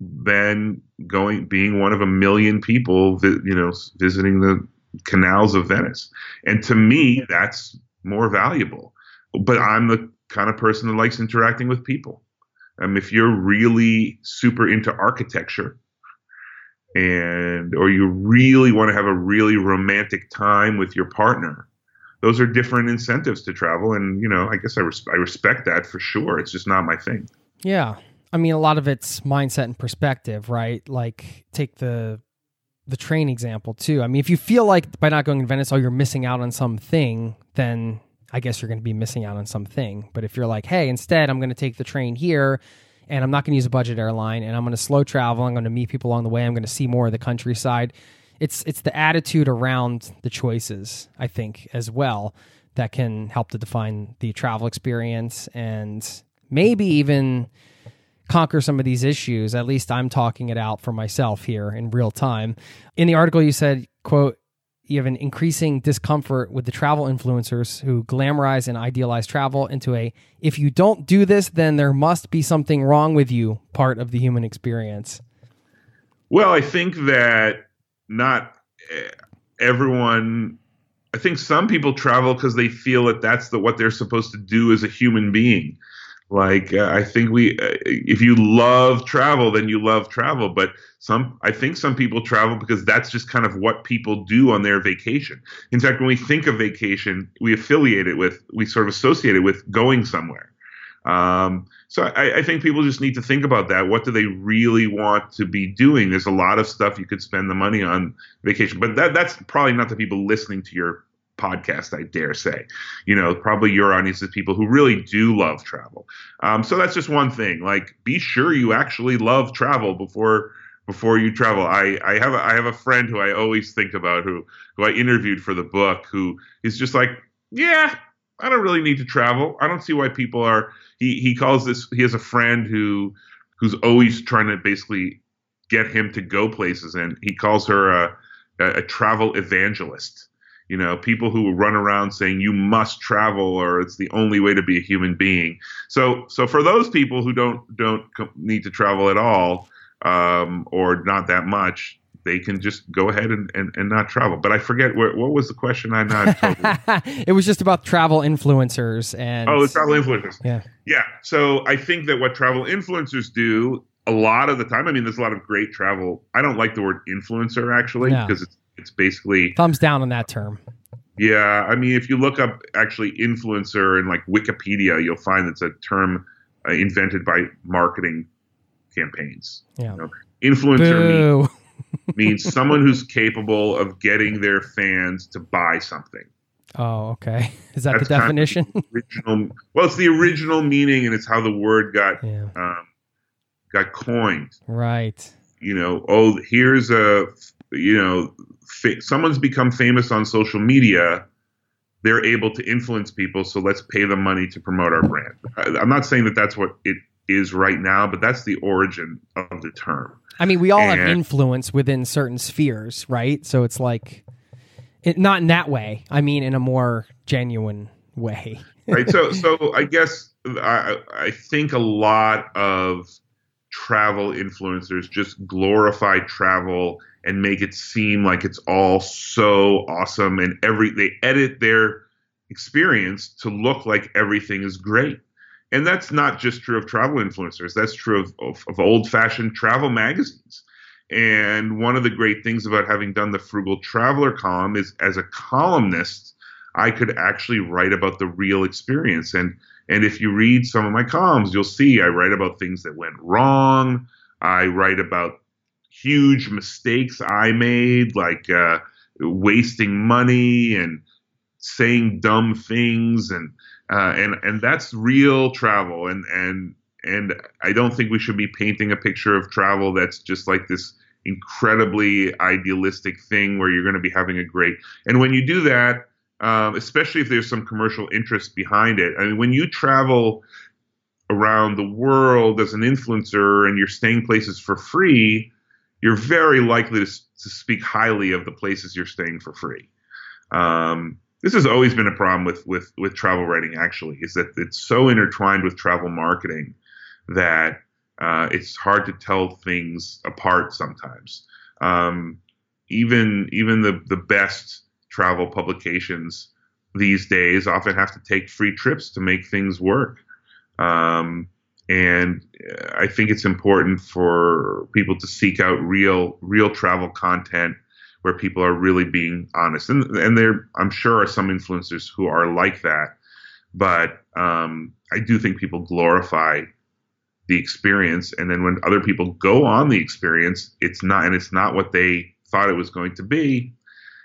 than going being one of a million people you know visiting the canals of Venice. And to me, that's more valuable. But I'm the kind of person that likes interacting with people. Um, if you're really super into architecture, and or you really want to have a really romantic time with your partner those are different incentives to travel and you know i guess i, res- I respect that for sure. It's just not my thing.
Yeah. I mean a lot of it's mindset and perspective right? Like take the the train example too. I mean if you feel like by not going to venice oh you're missing out on something then i guess you're going to be missing out on something but if you're like hey instead i'm going to take the train here and I'm not going to use a budget airline and I'm going to slow travel. I'm going to meet people along the way. I'm going to see more of the countryside. It's it's the attitude around the choices, I think, as well that can help to define the travel experience and maybe even conquer some of these issues. At least I'm talking it out for myself here in real time. In the article you said, quote, you have an increasing discomfort with the travel influencers who glamorize and idealize travel into a if you don't do this then there must be something wrong with you part of the human experience.
Well i think that not eh, everyone i think some people travel because they feel that that's the what they're supposed to do as a human being Like uh, I think we, uh, if you love travel, then you love travel. But some, I think some people travel because that's just kind of what people do on their vacation. In fact, when we think of vacation, we affiliate it with, we sort of associate it with going somewhere. Um, so I, I, think people just need to think about that. What do they really want to be doing? There's a lot of stuff you could spend the money on vacation, but that that's probably not the people listening to your podcast, I dare say. You know, probably your audience is people who really do love travel. Um, so that's just one thing. Like, be sure you actually love travel before before you travel. I, I have a, I have a friend who I always think about who who I interviewed for the book who is just like, yeah, I don't really need to travel. I don't see why people are. He he calls this. He has a friend who who's always trying to basically get him to go places, and he calls her a, a travel evangelist you know people who run around saying you must travel or it's the only way to be a human being. So so for those people who don't don't need to travel at all um, or not that much they can just go ahead and, and, and not travel. But i forget what, what was the question? I not
totally... <laughs> it was just about travel influencers and
oh the travel influencers.
Yeah.
Yeah. So i think that what travel influencers do a lot of the time i mean there's a lot of great travel i don't like the word influencer actually no. because it's it's basically
thumbs down on that term.
Yeah, I mean, if you look up actually influencer in like Wikipedia, you'll find it's a term uh, invented by marketing campaigns.
Yeah. You know,
influencer means, <laughs> means someone who's capable of getting their fans to buy something.
Oh, okay. <laughs> Is that That's the definition?
Kind of the <laughs> original, well, it's the original meaning, and it's how the word got yeah. um, got coined.
Right.
You know, oh, here's a you know fa- someone's become famous on social media, they're able to influence people. So let's pay them money to promote our brand. I'm not saying that that's what it is right now, but that's the origin of the term.
I mean, we all and, have influence within certain spheres, right? So it's like, it, not in that way. I mean, in a more genuine way.
right. So, <laughs> so I guess I, I think a lot of travel influencers just glorify travel and make it seem like it's all so awesome and every they edit their experience to look like everything is great. And that's not just true of travel influencers. That's true of, of, of old-fashioned travel magazines. And one of the great things about having done the Frugal Traveler column is as a columnist, I could actually write about the real experience. And and if you read some of my columns, you'll see I write about things that went wrong. I write about huge mistakes I made, like uh, wasting money and saying dumb things, and uh, and and that's real travel. And and and I don't think we should be painting a picture of travel that's just like this incredibly idealistic thing where you're going to be having a great. And when you do that, um, especially if there's some commercial interest behind it, I mean, when you travel around the world as an influencer and you're staying places for free, you're very likely to, to speak highly of the places you're staying for free. Um, this has always been a problem with, with, with travel writing, actually, is that it's so intertwined with travel marketing that uh, it's hard to tell things apart sometimes. Um, even even the, the best travel publications these days often have to take free trips to make things work. Um, and I think it's important for people to seek out real real travel content where people are really being honest. And and there I'm sure are some influencers who are like that, but um, I do think people glorify the experience, and then when other people go on the experience, it's not and it's not what they thought it was going to be.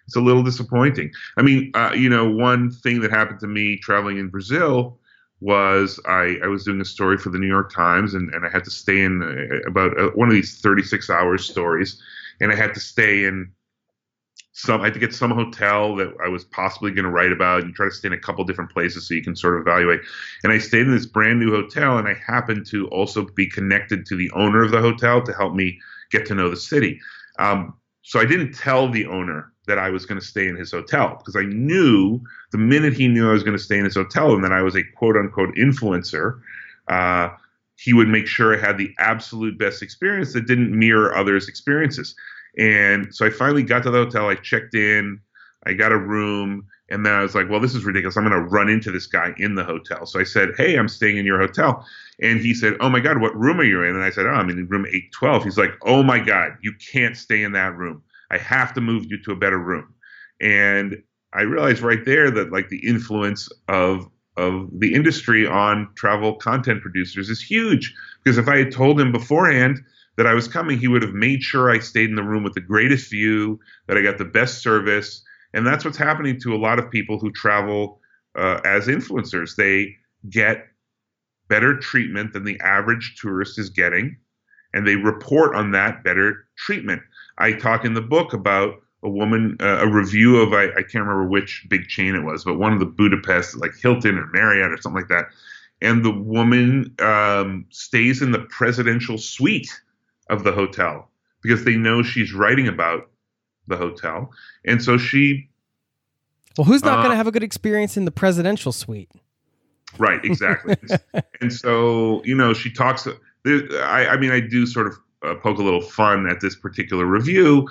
It's a little disappointing. I mean, uh, you know, one thing that happened to me traveling in Brazil was I, I was doing a story for the New York Times and, and I had to stay in uh, about uh, one of these 36 hours stories and I had to stay in some I had to get some hotel that I was possibly going to write about. and try to stay in a couple different places so you can sort of evaluate. And I stayed in this brand new hotel, and I happened to also be connected to the owner of the hotel to help me get to know the city. Um, so I didn't tell the owner that I was going to stay in his hotel because I knew the minute he knew I was going to stay in his hotel and that I was a quote unquote influencer, uh, he would make sure I had the absolute best experience that didn't mirror others' experiences. And so I finally got to the hotel. I checked in. I got a room, And then I was like, well, this is ridiculous. I'm going to run into this guy in the hotel. So I said, hey, I'm staying in your hotel. And he said, oh my God, what room are you in? And I said, oh, I'm in room 812. He's like, oh my God, you can't stay in that room. I have to move you to a better room. And I realized right there that like the influence of of the industry on travel content producers is huge. Because if I had told him beforehand that I was coming, he would have made sure I stayed in the room with the greatest view, that I got the best service. And that's what's happening to a lot of people who travel uh, as influencers. They get better treatment than the average tourist is getting, and they report on that better treatment. I talk in the book about a woman, uh, a review of I, I can't remember which big chain it was, but one of the Budapest, like Hilton or Marriott or something like that. And the woman um, stays in the presidential suite of the hotel because they know she's writing about the hotel, and so she.
Well, who's not uh, going to have a good experience in the presidential suite?
Right, exactly. <laughs> and so you know, she talks. I, I mean, I do sort of uh, poke a little fun at this particular review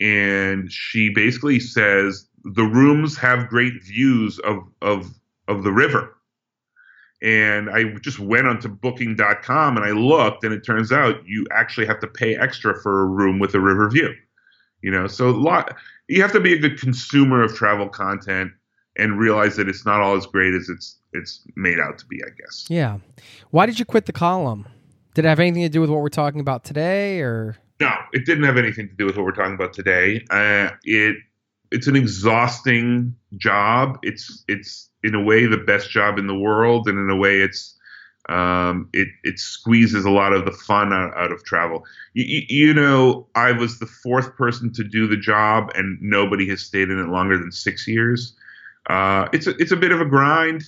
and she basically says the rooms have great views of of of the river. And I just went onto booking.com and I looked and it turns out you actually have to pay extra for a room with a river view. You know, so a lot you have to be a good consumer of travel content and realize that it's not all as great as it's it's made out to be, I guess.
Yeah. Why did you quit the column? Did it have anything to do with what we're talking about today or
no, it didn't have anything to do with what we're talking about today. Uh, it it's an exhausting job. It's it's in a way the best job in the world, and in a way it's um, it it squeezes a lot of the fun out, out of travel. You, you, know, I was the fourth person to do the job, and nobody has stayed in it longer than six years. Uh, it's a, it's a bit of a grind.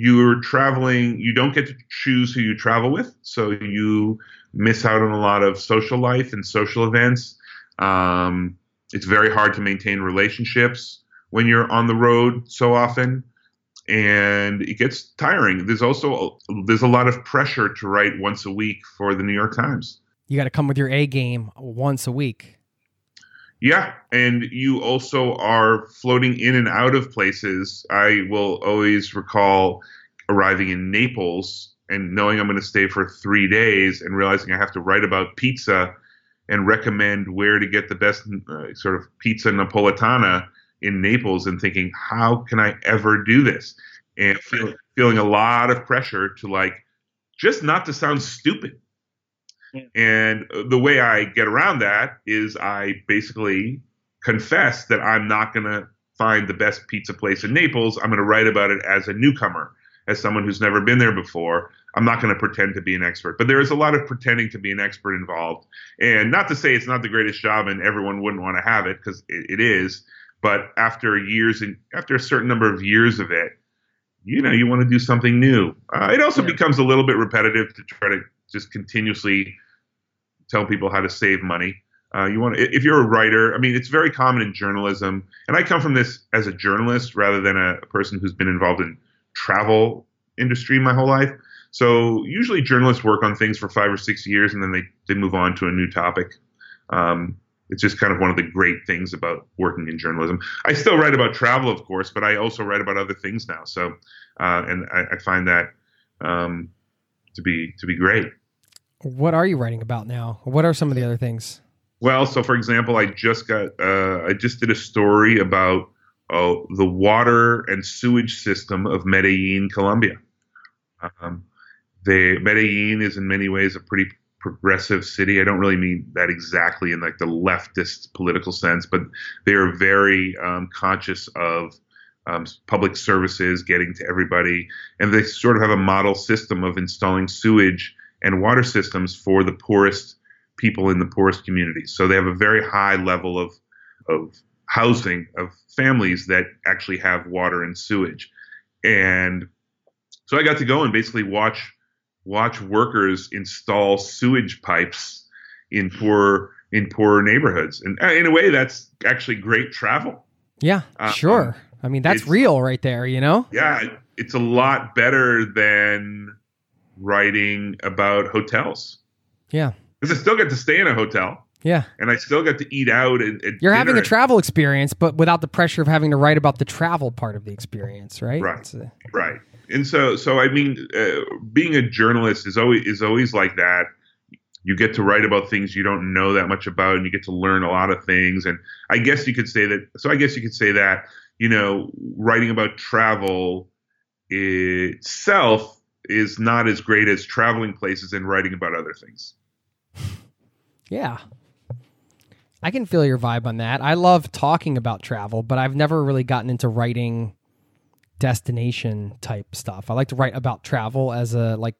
You're traveling. You don't get to choose who you travel with, so you miss out on a lot of social life and social events. Um, it's very hard to maintain relationships when you're on the road so often and it gets tiring there's also there's a lot of pressure to write once a week for the new york times
you got to come with your a game once a week
yeah and you also are floating in and out of places i will always recall arriving in naples and knowing I'm going to stay for three days and realizing I have to write about pizza and recommend where to get the best uh, sort of pizza napolitana in Naples and thinking, how can I ever do this? And feel, feeling a lot of pressure to like just not to sound stupid. Yeah. And the way I get around that is I basically confess that I'm not going to find the best pizza place in Naples. I'm going to write about it as a newcomer, as someone who's never been there before. I'm not going to pretend to be an expert, but there is a lot of pretending to be an expert involved. And not to say it's not the greatest job and everyone wouldn't want to have it because it, it is. But after years and after a certain number of years of it, you know, you want to do something new. Uh, it also yeah. becomes a little bit repetitive to try to just continuously tell people how to save money. Uh, you want if you're a writer, I mean, it's very common in journalism, and I come from this as a journalist rather than a person who's been involved in travel industry my whole life. So usually journalists work on things for five or six years and then they, they move on to a new topic. Um, it's just kind of one of the great things about working in journalism. I still write about travel, of course, but I also write about other things now. So, uh, and I, I, find that um, to be to be great.
What are you writing about now? What are some of the other things?
Well, so for example, I just got uh, I just did a story about uh, the water and sewage system of Medellin, Colombia. Um, Medellin is in many ways a pretty progressive city. I don't really mean that exactly in like the leftist political sense, but they are very um, conscious of um, public services getting to everybody, and they sort of have a model system of installing sewage and water systems for the poorest people in the poorest communities. So they have a very high level of of housing of families that actually have water and sewage, and so I got to go and basically watch watch workers install sewage pipes in poor in poor neighborhoods, and uh, in a way, that's actually great travel.
Yeah, uh, sure. I mean, that's real right there. You know.
Yeah, it's a lot better than writing about hotels.
Yeah,
because I still get to stay in a hotel.
Yeah.
and I still got to eat out. And, and
You're having a travel experience, but without the pressure of having to write about the travel part of the experience, right?
Right.
A-
right and so so i mean uh, being a journalist is always is always like that you get to write about things you don't know that much about and you get to learn a lot of things and i guess you could say that so i guess you could say that you know writing about travel itself is not as great as traveling places and writing about other things
yeah. I can feel your vibe on that. I love talking about travel, but I've never really gotten into writing destination type stuff. I like to write about travel as a like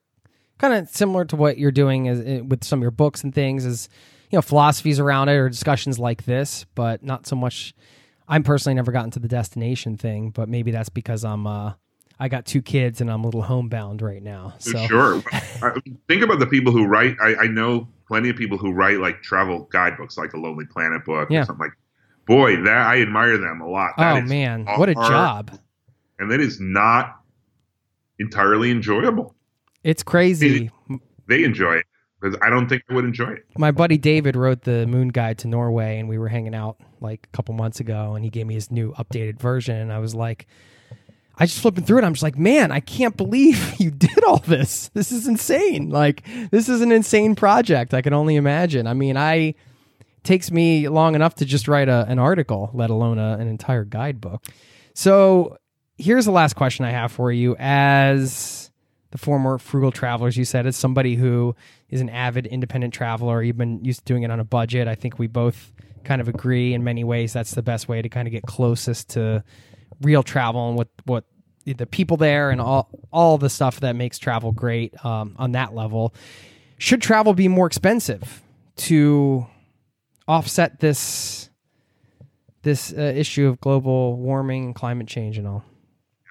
kind of similar to what you're doing as eh, with some of your books and things is you know philosophies around it or discussions like this, but not so much I'm personally never gotten to the destination thing, but maybe that's because I'm uh I got two kids and I'm a little homebound right now. So
sure <laughs> think about the people who write I, I know plenty of people who write like travel guidebooks like a lonely planet book
Yeah.
or something like boy that i admire them a lot That
Oh man, what a job.
and that is not entirely enjoyable.
It's crazy.
They enjoy it because I don't think I would enjoy it.
My buddy David wrote the Moon Guide to Norway, and we were hanging out like a couple months ago, and he gave me his new updated version. And I was like, I just flipping through it. I'm just like, man, I can't believe <laughs> you did all this. This is insane. Like, this is an insane project. I can only imagine. I mean, I takes me long enough to just write a, an article, let alone a, an entire guidebook. So here's the last question I have for you. As the former frugal travelers, you said, as somebody who is an avid independent traveler, you've been used to doing it on a budget. I think we both kind of agree in many ways that's the best way to kind of get closest to real travel and what what the people there and all all the stuff that makes travel great um, on that level. Should travel be more expensive to offset this this uh, issue of global warming climate change and all?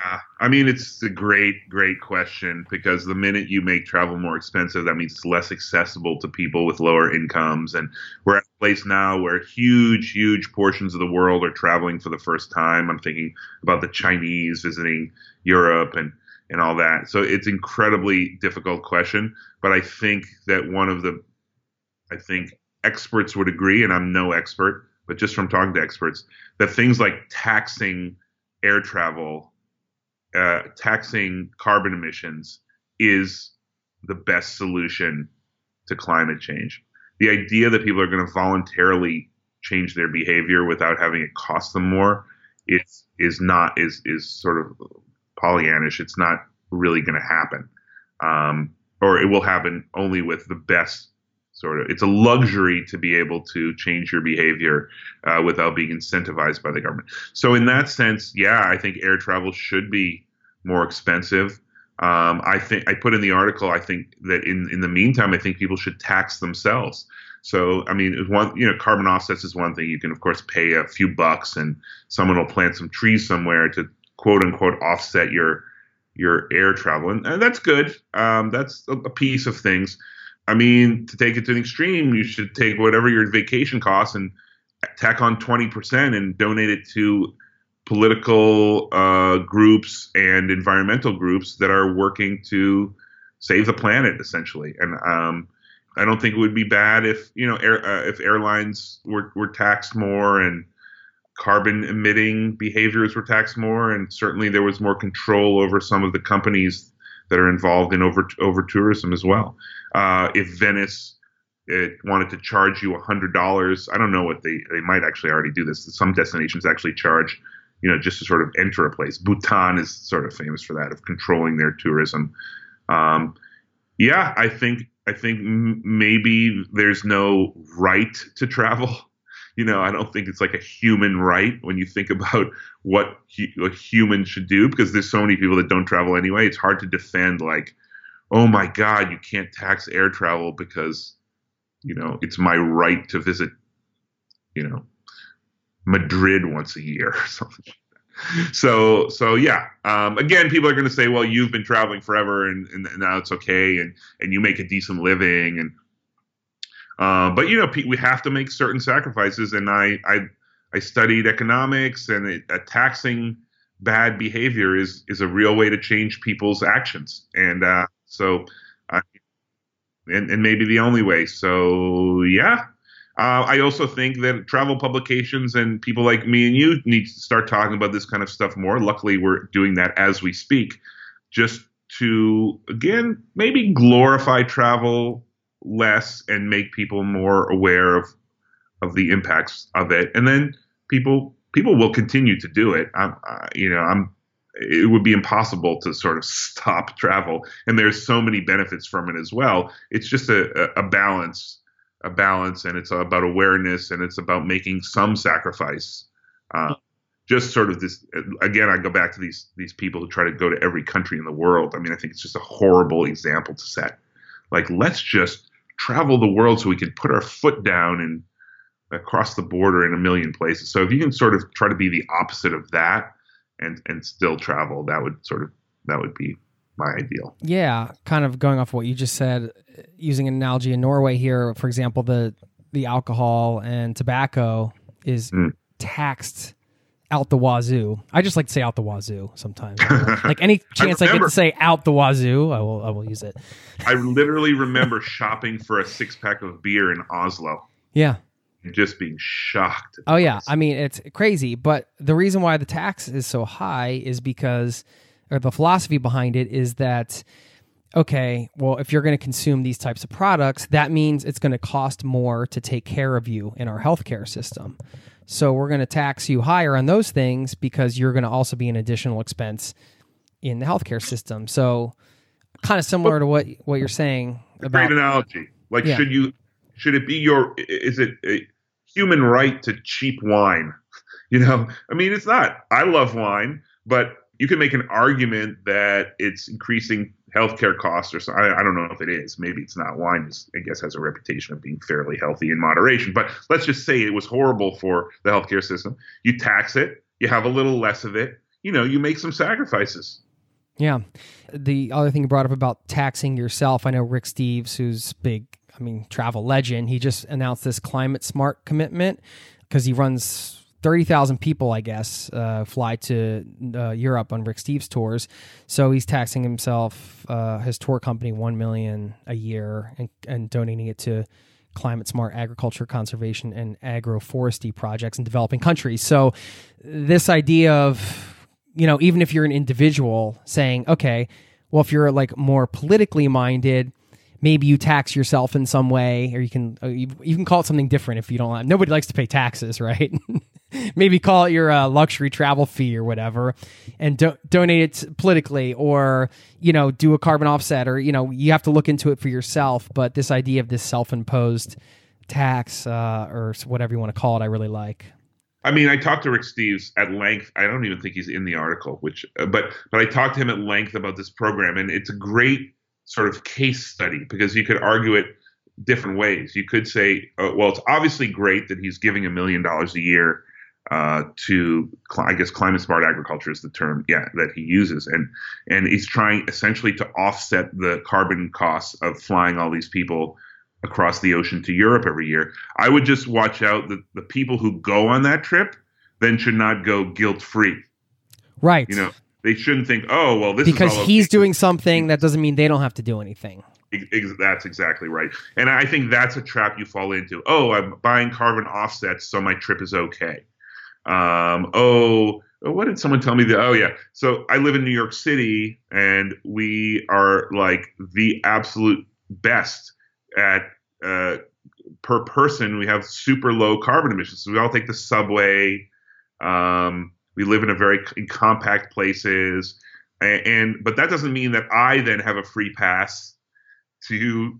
Uh, I mean, it's a great, great question because the minute you make travel more expensive, that means it's less accessible to people with lower incomes. And we're at a place now where huge, huge portions of the world are traveling for the first time. I'm thinking about the Chinese visiting Europe and, and all that. So it's incredibly difficult question. But I think that one of the, I think experts would agree, and I'm no expert, but just from talking to experts, that things like taxing air travel uh, taxing carbon emissions is the best solution to climate change. The idea that people are going to voluntarily change their behavior without having it cost them more is is not is is sort of Pollyannish. It's not really going to happen, um, or it will happen only with the best sort of. It's a luxury to be able to change your behavior uh, without being incentivized by the government. So in that sense, yeah, I think air travel should be more expensive. Um, I think I put in the article. I think that in in the meantime, I think people should tax themselves. So I mean, one you know, carbon offsets is one thing. You can of course pay a few bucks, and someone will plant some trees somewhere to quote unquote offset your your air travel, and, and that's good. Um, that's a, a piece of things. I mean, to take it to an extreme, you should take whatever your vacation costs and tack on 20% and donate it to political uh, groups and environmental groups that are working to save the planet, essentially. And um, I don't think it would be bad if you know air, uh, if airlines were, were taxed more and carbon emitting behaviors were taxed more, and certainly there was more control over some of the companies that are involved in over over tourism as well. Uh, if Venice it wanted to charge you hundred dollars, I don't know what they they might actually already do this. Some destinations actually charge, you know, just to sort of enter a place. Bhutan is sort of famous for that of controlling their tourism. Um, yeah, I think I think maybe there's no right to travel. <laughs> You know, I don't think it's like a human right when you think about what hu- a human should do because there's so many people that don't travel anyway. It's hard to defend like, oh my God, you can't tax air travel because, you know, it's my right to visit, you know, Madrid once a year or <laughs> something. like So, so yeah. Um, again, people are going to say, "Well, you've been traveling forever, and, and now it's okay, and and you make a decent living." And uh, but you know, we have to make certain sacrifices, and I I I studied economics, and it, uh, taxing bad behavior is is a real way to change people's actions, and uh, so, I, and and maybe the only way. So yeah, Uh, I also think that travel publications and people like me and you need to start talking about this kind of stuff more. Luckily, we're doing that as we speak, just to again maybe glorify travel less and make people more aware of of the impacts of it, and then people people will continue to do it. I'm, you know, I'm. It would be impossible to sort of stop travel, and there's so many benefits from it as well. It's just a, a balance, a balance, and it's about awareness, and it's about making some sacrifice. Uh, just sort of this again. I go back to these these people who try to go to every country in the world. I mean, I think it's just a horrible example to set. Like, let's just travel the world so we can put our foot down and across the border in a million places. So if you can sort of try to be the opposite of that and and still travel, that would sort of that would be my ideal.
Yeah, kind of going off what you just said, using an analogy in Norway here, for example, the the alcohol and tobacco is mm. taxed out the wazoo. I just like to say out the wazoo sometimes. <laughs> like any chance I, I, get to say out the wazoo, I will I will use it.
I literally remember shopping for a six pack of beer in Oslo.
Yeah
just being shocked.
Oh yeah, I mean it's crazy, but the reason why the tax is so high is because or the philosophy behind it is that okay, well if you're going to consume these types of products, that means it's going to cost more to take care of you in our healthcare system. So we're going to tax you higher on those things because you're going to also be an additional expense in the healthcare system. So kind of similar to what what you're saying about
great analogy. Like yeah. should you should it be your? Is it a human right to cheap wine? <laughs> You know, I mean, it's not. I love wine, but you can make an argument that it's increasing healthcare costs or something. I, don't know if it is. Maybe it's not. Wine is, I guess, has a reputation of being fairly healthy in moderation. But let's just say it was horrible for the healthcare system. You tax it, you have a little less of it. You know, you make some sacrifices.
Yeah. The other thing you brought up about taxing yourself, I know Rick Steves, who's big I mean, travel legend. He just announced this climate smart commitment because he runs 30,000 people, I guess, uh, fly to uh, Europe on Rick Steves tours. So he's taxing himself, uh, his tour company, 1 million a year and, and donating it to climate smart agriculture, conservation, and agroforestry projects in developing countries. So this idea of, you know, even if you're an individual saying, okay, well, if you're like more politically minded, maybe you tax yourself in some way, or you can uh, you, you can call it something different if you don't. Nobody likes to pay taxes, <laughs> right? <laughs> maybe call it your uh, luxury travel fee or whatever, and do- donate it politically, or you know, do a carbon offset, or you know, you have to look into it for yourself. But this idea of this self-imposed tax uh, or whatever you want to call it, I really like.
I mean, I talked to Rick Steves at length. I don't even think he's in the article, which, uh, but but I talked to him at length about this program, and it's a great sort of case study because you could argue it different ways. You could say, uh, well, it's obviously great that he's giving a million dollars a year uh, to, I guess, climate smart agriculture is the term, yeah, that he uses, and and he's trying essentially to offset the carbon costs of flying all these people across the ocean to Europe every year. I would just watch out that the people who go on that trip then should not go guilt free.
Right.
You know, they shouldn't think, oh, well, this
because
he's
okay. doing something that doesn't mean they don't have to do anything.
That's exactly right, and I think that's a trap you fall into. Oh, I'm buying carbon offsets, so my trip is okay. Um, oh, what did someone tell me? That oh yeah, so I live in New York City, and we are like the absolute best at uh, per person. We have super low carbon emissions. So we all take the subway. Um, we live in a very in compact places, and, and but that doesn't mean that I then have a free pass to,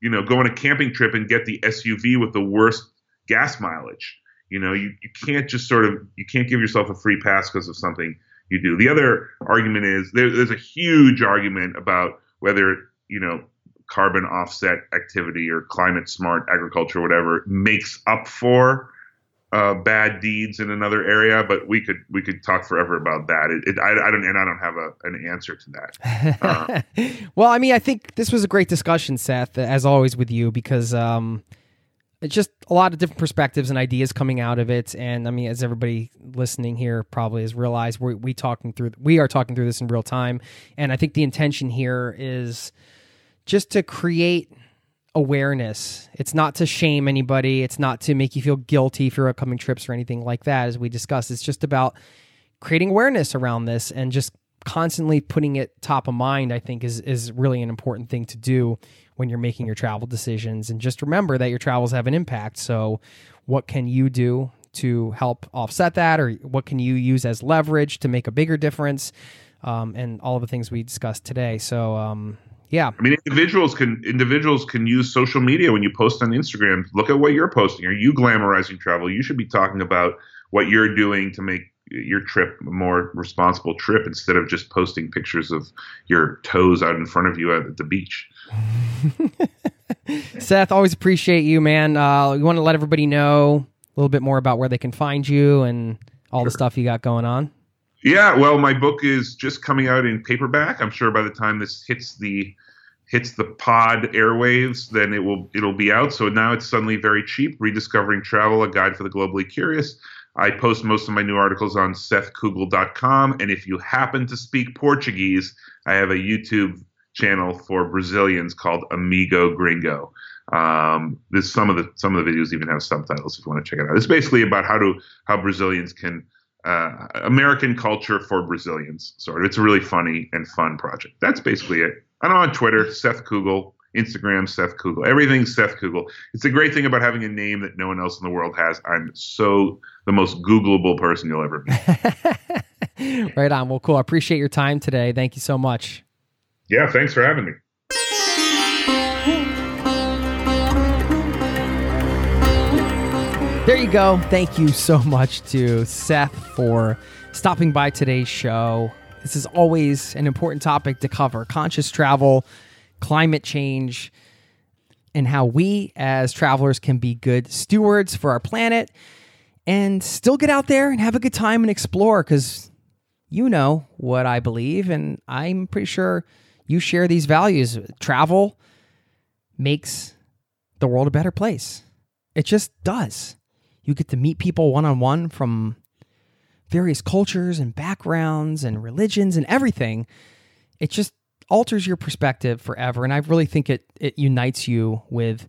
you know, go on a camping trip and get the SUV with the worst gas mileage. You know, you, you can't just sort of you can't give yourself a free pass because of something you do. The other argument is there, there's a huge argument about whether you know carbon offset activity or climate smart agriculture, or whatever, makes up for uh, bad deeds in another area, but we could we could talk forever about that. It, it, I, I, don't and I don't have a, an answer to that.
Uh, <laughs> well, I mean, I think this was a great discussion, Seth, as always with you, because um, it's just a lot of different perspectives and ideas coming out of it. And I mean, as everybody listening here probably has realized, we we talking through we are talking through this in real time, and I think the intention here is just to create awareness. It's not to shame anybody. It's not to make you feel guilty for upcoming trips or anything like that, as we discussed. It's just about creating awareness around this and just constantly putting it top of mind, I think is is really an important thing to do when you're making your travel decisions. And just remember that your travels have an impact. So what can you do to help offset that or what can you use as leverage to make a bigger difference? Um, and all of the things we discussed today. So um, yeah.
I mean, individuals can individuals can use social media when you post on Instagram. Look at what you're posting. Are you glamorizing travel? You should be talking about what you're doing to make your trip a more responsible trip instead of just posting pictures of your toes out in front of you at the beach. <laughs>
Seth, always appreciate you, man. Uh, you want to let everybody know a little bit more about where they can find you and all sure. the stuff you got going on?
Yeah, well, my book is just coming out in paperback. I'm sure by the time this hits the hits the pod airwaves, then it will it'll be out. So now it's suddenly very cheap. Rediscovering Travel: A Guide for the Globally Curious. I post most of my new articles on SethKugel.com, and if you happen to speak Portuguese, I have a YouTube channel for Brazilians called Amigo Gringo. Um, there's some of the some of the videos even have subtitles if you want to check it out. It's basically about how to how Brazilians can uh, American culture for Brazilians. Sort of. It's a really funny and fun project. That's basically it. I'm on Twitter, Seth Kugel, Instagram, Seth Kugel. Everything Seth Kugel. It's a great thing about having a name that no one else in the world has. I'm so the most Googleable person you'll ever
be. <laughs> right on. Well, cool. I appreciate your time today. Thank you so much.
Yeah, thanks for having me.
There you go. Thank you so much to Seth for stopping by today's show. This is always an important topic to cover conscious travel, climate change, and how we as travelers can be good stewards for our planet and still get out there and have a good time and explore because you know what I believe, and I'm pretty sure you share these values. Travel makes the world a better place. It just does. You get to meet people one on one from various cultures and backgrounds and religions and everything. It just alters your perspective forever. And I really think it, it unites you with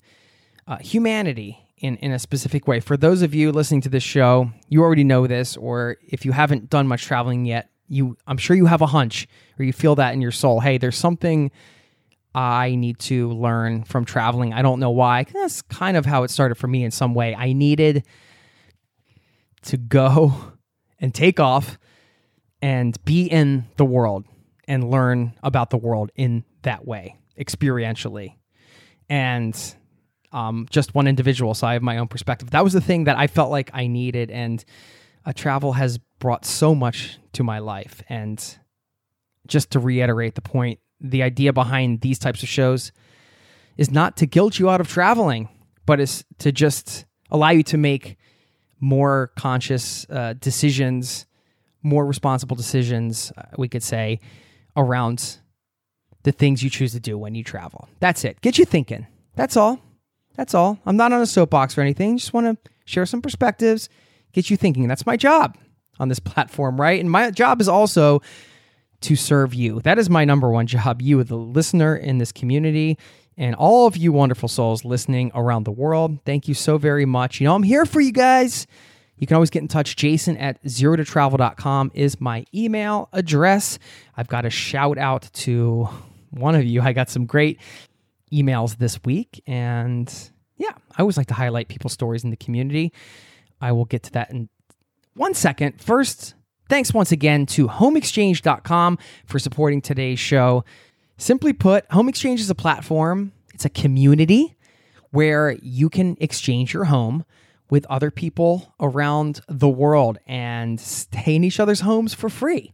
uh, humanity in, in a specific way. For those of you listening to this show, you already know this, or if you haven't done much traveling yet, you I'm sure you have a hunch or you feel that in your soul. Hey, there's something I need to learn from traveling. I don't know why. That's kind of how it started for me in some way. I needed to go and take off and be in the world and learn about the world in that way, experientially. And um, just one individual, so I have my own perspective. That was the thing that I felt like I needed, and uh, travel has brought so much to my life. And just to reiterate the point, the idea behind these types of shows is not to guilt you out of traveling, but is to just allow you to make more conscious uh, decisions, more responsible decisions, uh, we could say, around the things you choose to do when you travel. That's it. Get you thinking. That's all. That's all. I'm not on a soapbox or anything. Just want to share some perspectives, get you thinking. That's my job on this <laughs> platform, right? And my job is also to serve you. That is my number one job. You, the listener in this community, and all of you wonderful souls listening around the world. Thank you so very much. You know, I'm here for you guys. You can always get in touch. Jason at zero to travel.com is my email address. I've got a shout out to one of you. I got some great emails this week. And yeah, I always like to highlight people's stories in the community. I will get to that in one second. First, thanks once again to homeexchange.com for supporting today's show. Simply put, Home Exchange is a platform, it's a community where you can exchange your home with other people around the world and stay in each other's homes for free.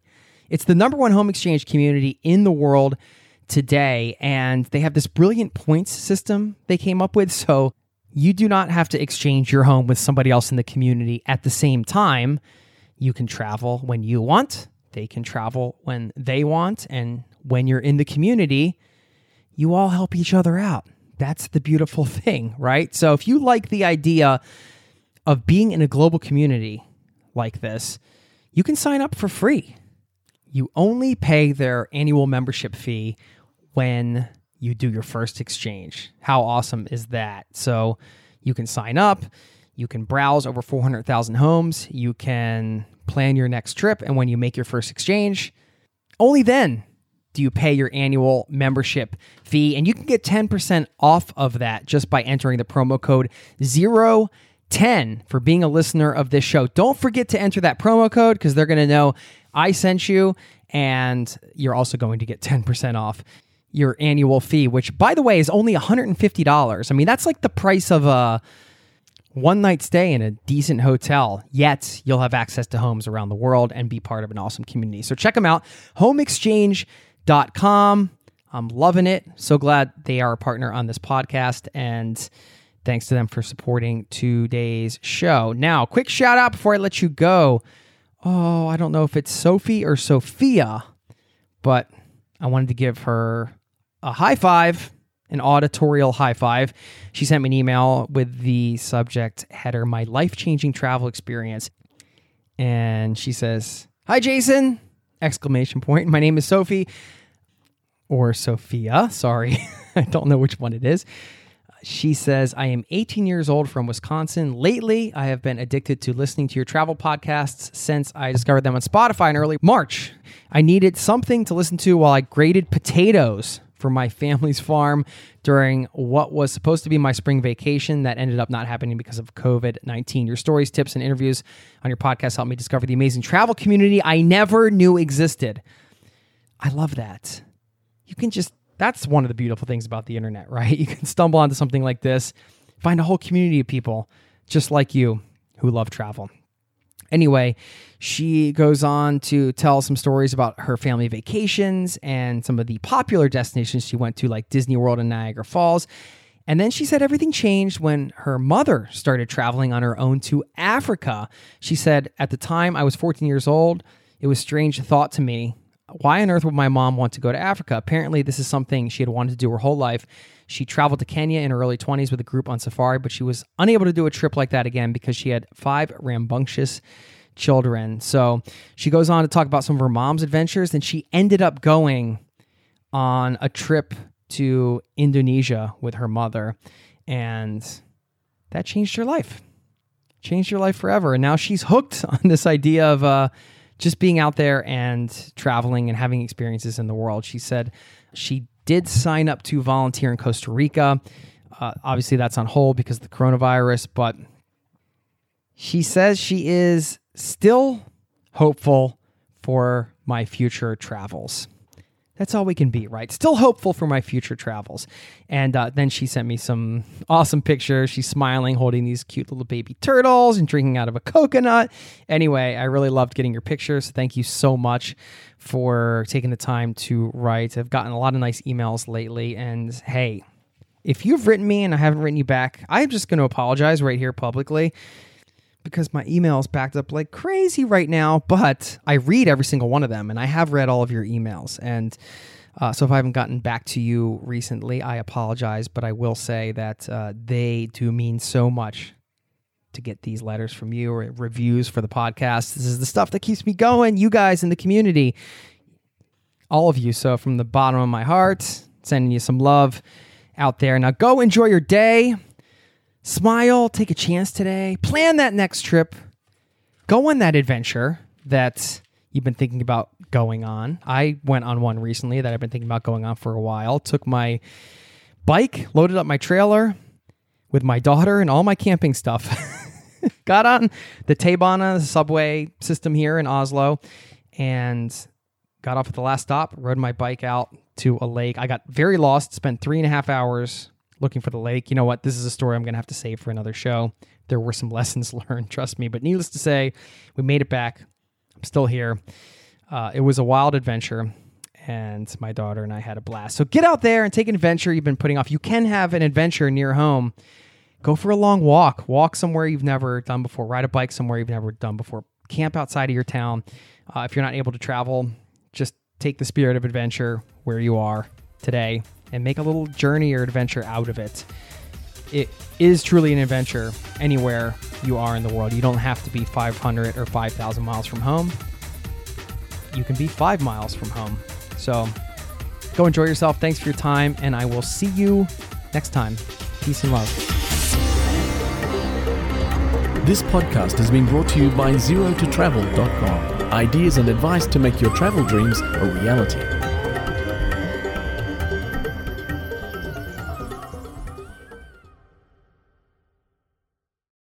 It's the number one home exchange community in the world today, and they have this brilliant points system they came up with. So you do not have to exchange your home with somebody else in the community at the same time. You can travel when you want, they can travel when they want, and when you're in the community, you all help each other out. That's the beautiful <laughs> thing, right? So if you like the idea of being in a global community like this, you can sign up for free. You only pay their annual membership fee when you do your first exchange. How awesome is that? So you can sign up, you can browse over 400,000 homes, you can plan your next trip, and when you make your first exchange, only then you pay your annual membership fee. And you can get 10% off of that just by entering the promo code 010 for being a listener of this show. Don't forget to enter that promo code because they're going to know I sent you, and you're also going to get 10% off your annual fee, which, by the way, is only $150. I mean, that's like the price of a one night stay in a decent hotel, yet you'll have access to homes around the world and be part of an awesome community. So check them out, homeexchange.com. I'm loving it. So glad they are a partner on this podcast. And thanks to them for supporting today's show. Now, quick shout out before I let you go. Oh, I don't know if it's Sophie or Sophia, but I wanted to give her a high five an auditorial high five. She sent me an email with the subject header, My Life Changing Travel Experience. And she says, Hi, Jason! Exclamation point. My name is Sophie, or Sophia. Sorry, <laughs> I don't know which one it is. She says, I am 18 years old from Wisconsin. Lately, I have been addicted to listening to your travel podcasts since I discovered them on Spotify in early March. I needed something to listen to while I grated potatoes for my family's farm during what was supposed to be my spring vacation that ended up not happening because of COVID 19. Your stories, tips, and interviews on your podcast helped me discover the amazing travel community I never knew existed. I love that. You can just, that's one of the beautiful things about the internet, right? <laughs> You can stumble onto something like this, find a whole community of people just like you who love travel. Anyway, she goes on to tell some stories about her family vacations and some of the popular destinations she went to, like Disney World and Niagara Falls. And then she said everything changed when her mother started traveling on her own to Africa. She said, At the time I was 14 years old, it was strange thought to me. Why on earth would my mom want to go to Africa? Apparently, this is something she had wanted to do her whole life. She traveled to Kenya in her early 20s with a group on safari, but she was unable to do a trip like that again because she had five rambunctious children. So she goes on to talk about some of her mom's adventures, and she ended up going on a trip to Indonesia with her mother, and that changed her life. Changed her life forever. And now she's hooked <laughs> on this idea of uh, just being out there and traveling and having experiences in the world. She said she did sign up to volunteer in Costa Rica. Uh, obviously, that's on hold because of the coronavirus, but she says she is still hopeful for my future travels. That's all we can be, right? Still hopeful for my future travels. And uh, then she sent me some <laughs> awesome pictures. She's smiling, holding these cute little baby turtles and drinking out of a coconut. Anyway, I really loved getting your pictures. Thank you so much for taking the time to write. I've gotten a lot of nice emails lately. And hey, if you've written me and I haven't written you back, I'm just going to apologize right here publicly because my email is backed up like crazy right now, but I read every single one of them and I have read all of your emails. And uh, so if I haven't gotten back to you recently, I apologize, but I will say that uh, they do mean so much to get these letters from you or reviews for the podcast. This is the stuff that keeps me going, you guys in the community, all of you. So from the bottom of my heart, sending you some love out there. Now go enjoy your day. Smile, take a chance today, plan that next trip, go on that adventure that you've been thinking about going on. I went on one recently that I've been thinking about going on for a while. Took my bike, loaded up my trailer with my daughter and all my camping stuff. <laughs> Got on the T-Bana subway system here in Oslo and got off at the last stop, rode my bike out to a lake. I got very lost, spent three and a half hours looking for the lake. You know what? This is a story I'm going to have to save for another show. There were some <laughs> lessons learned, trust me. But needless to say, we made it back. I'm still here. Uh, it was a wild adventure, and my daughter and I had a blast. So get out there and take an adventure you've been putting off. You can have an adventure near home. Go for a long walk. Walk somewhere you've never done before. Ride a bike somewhere you've never done before. Camp outside of your town. Uh, if you're not able to travel, just take the spirit of adventure where you are today and make a little journey or adventure out of it. It is truly an adventure anywhere you are in the world. You don't have to be 500 or 5,000 miles from home. You can be five miles from home. So go enjoy yourself. Thanks for your time, and I will see you next time. Peace and love.
This podcast has been brought to you by ZeroToTravel.com. Ideas and advice to make your travel dreams a reality.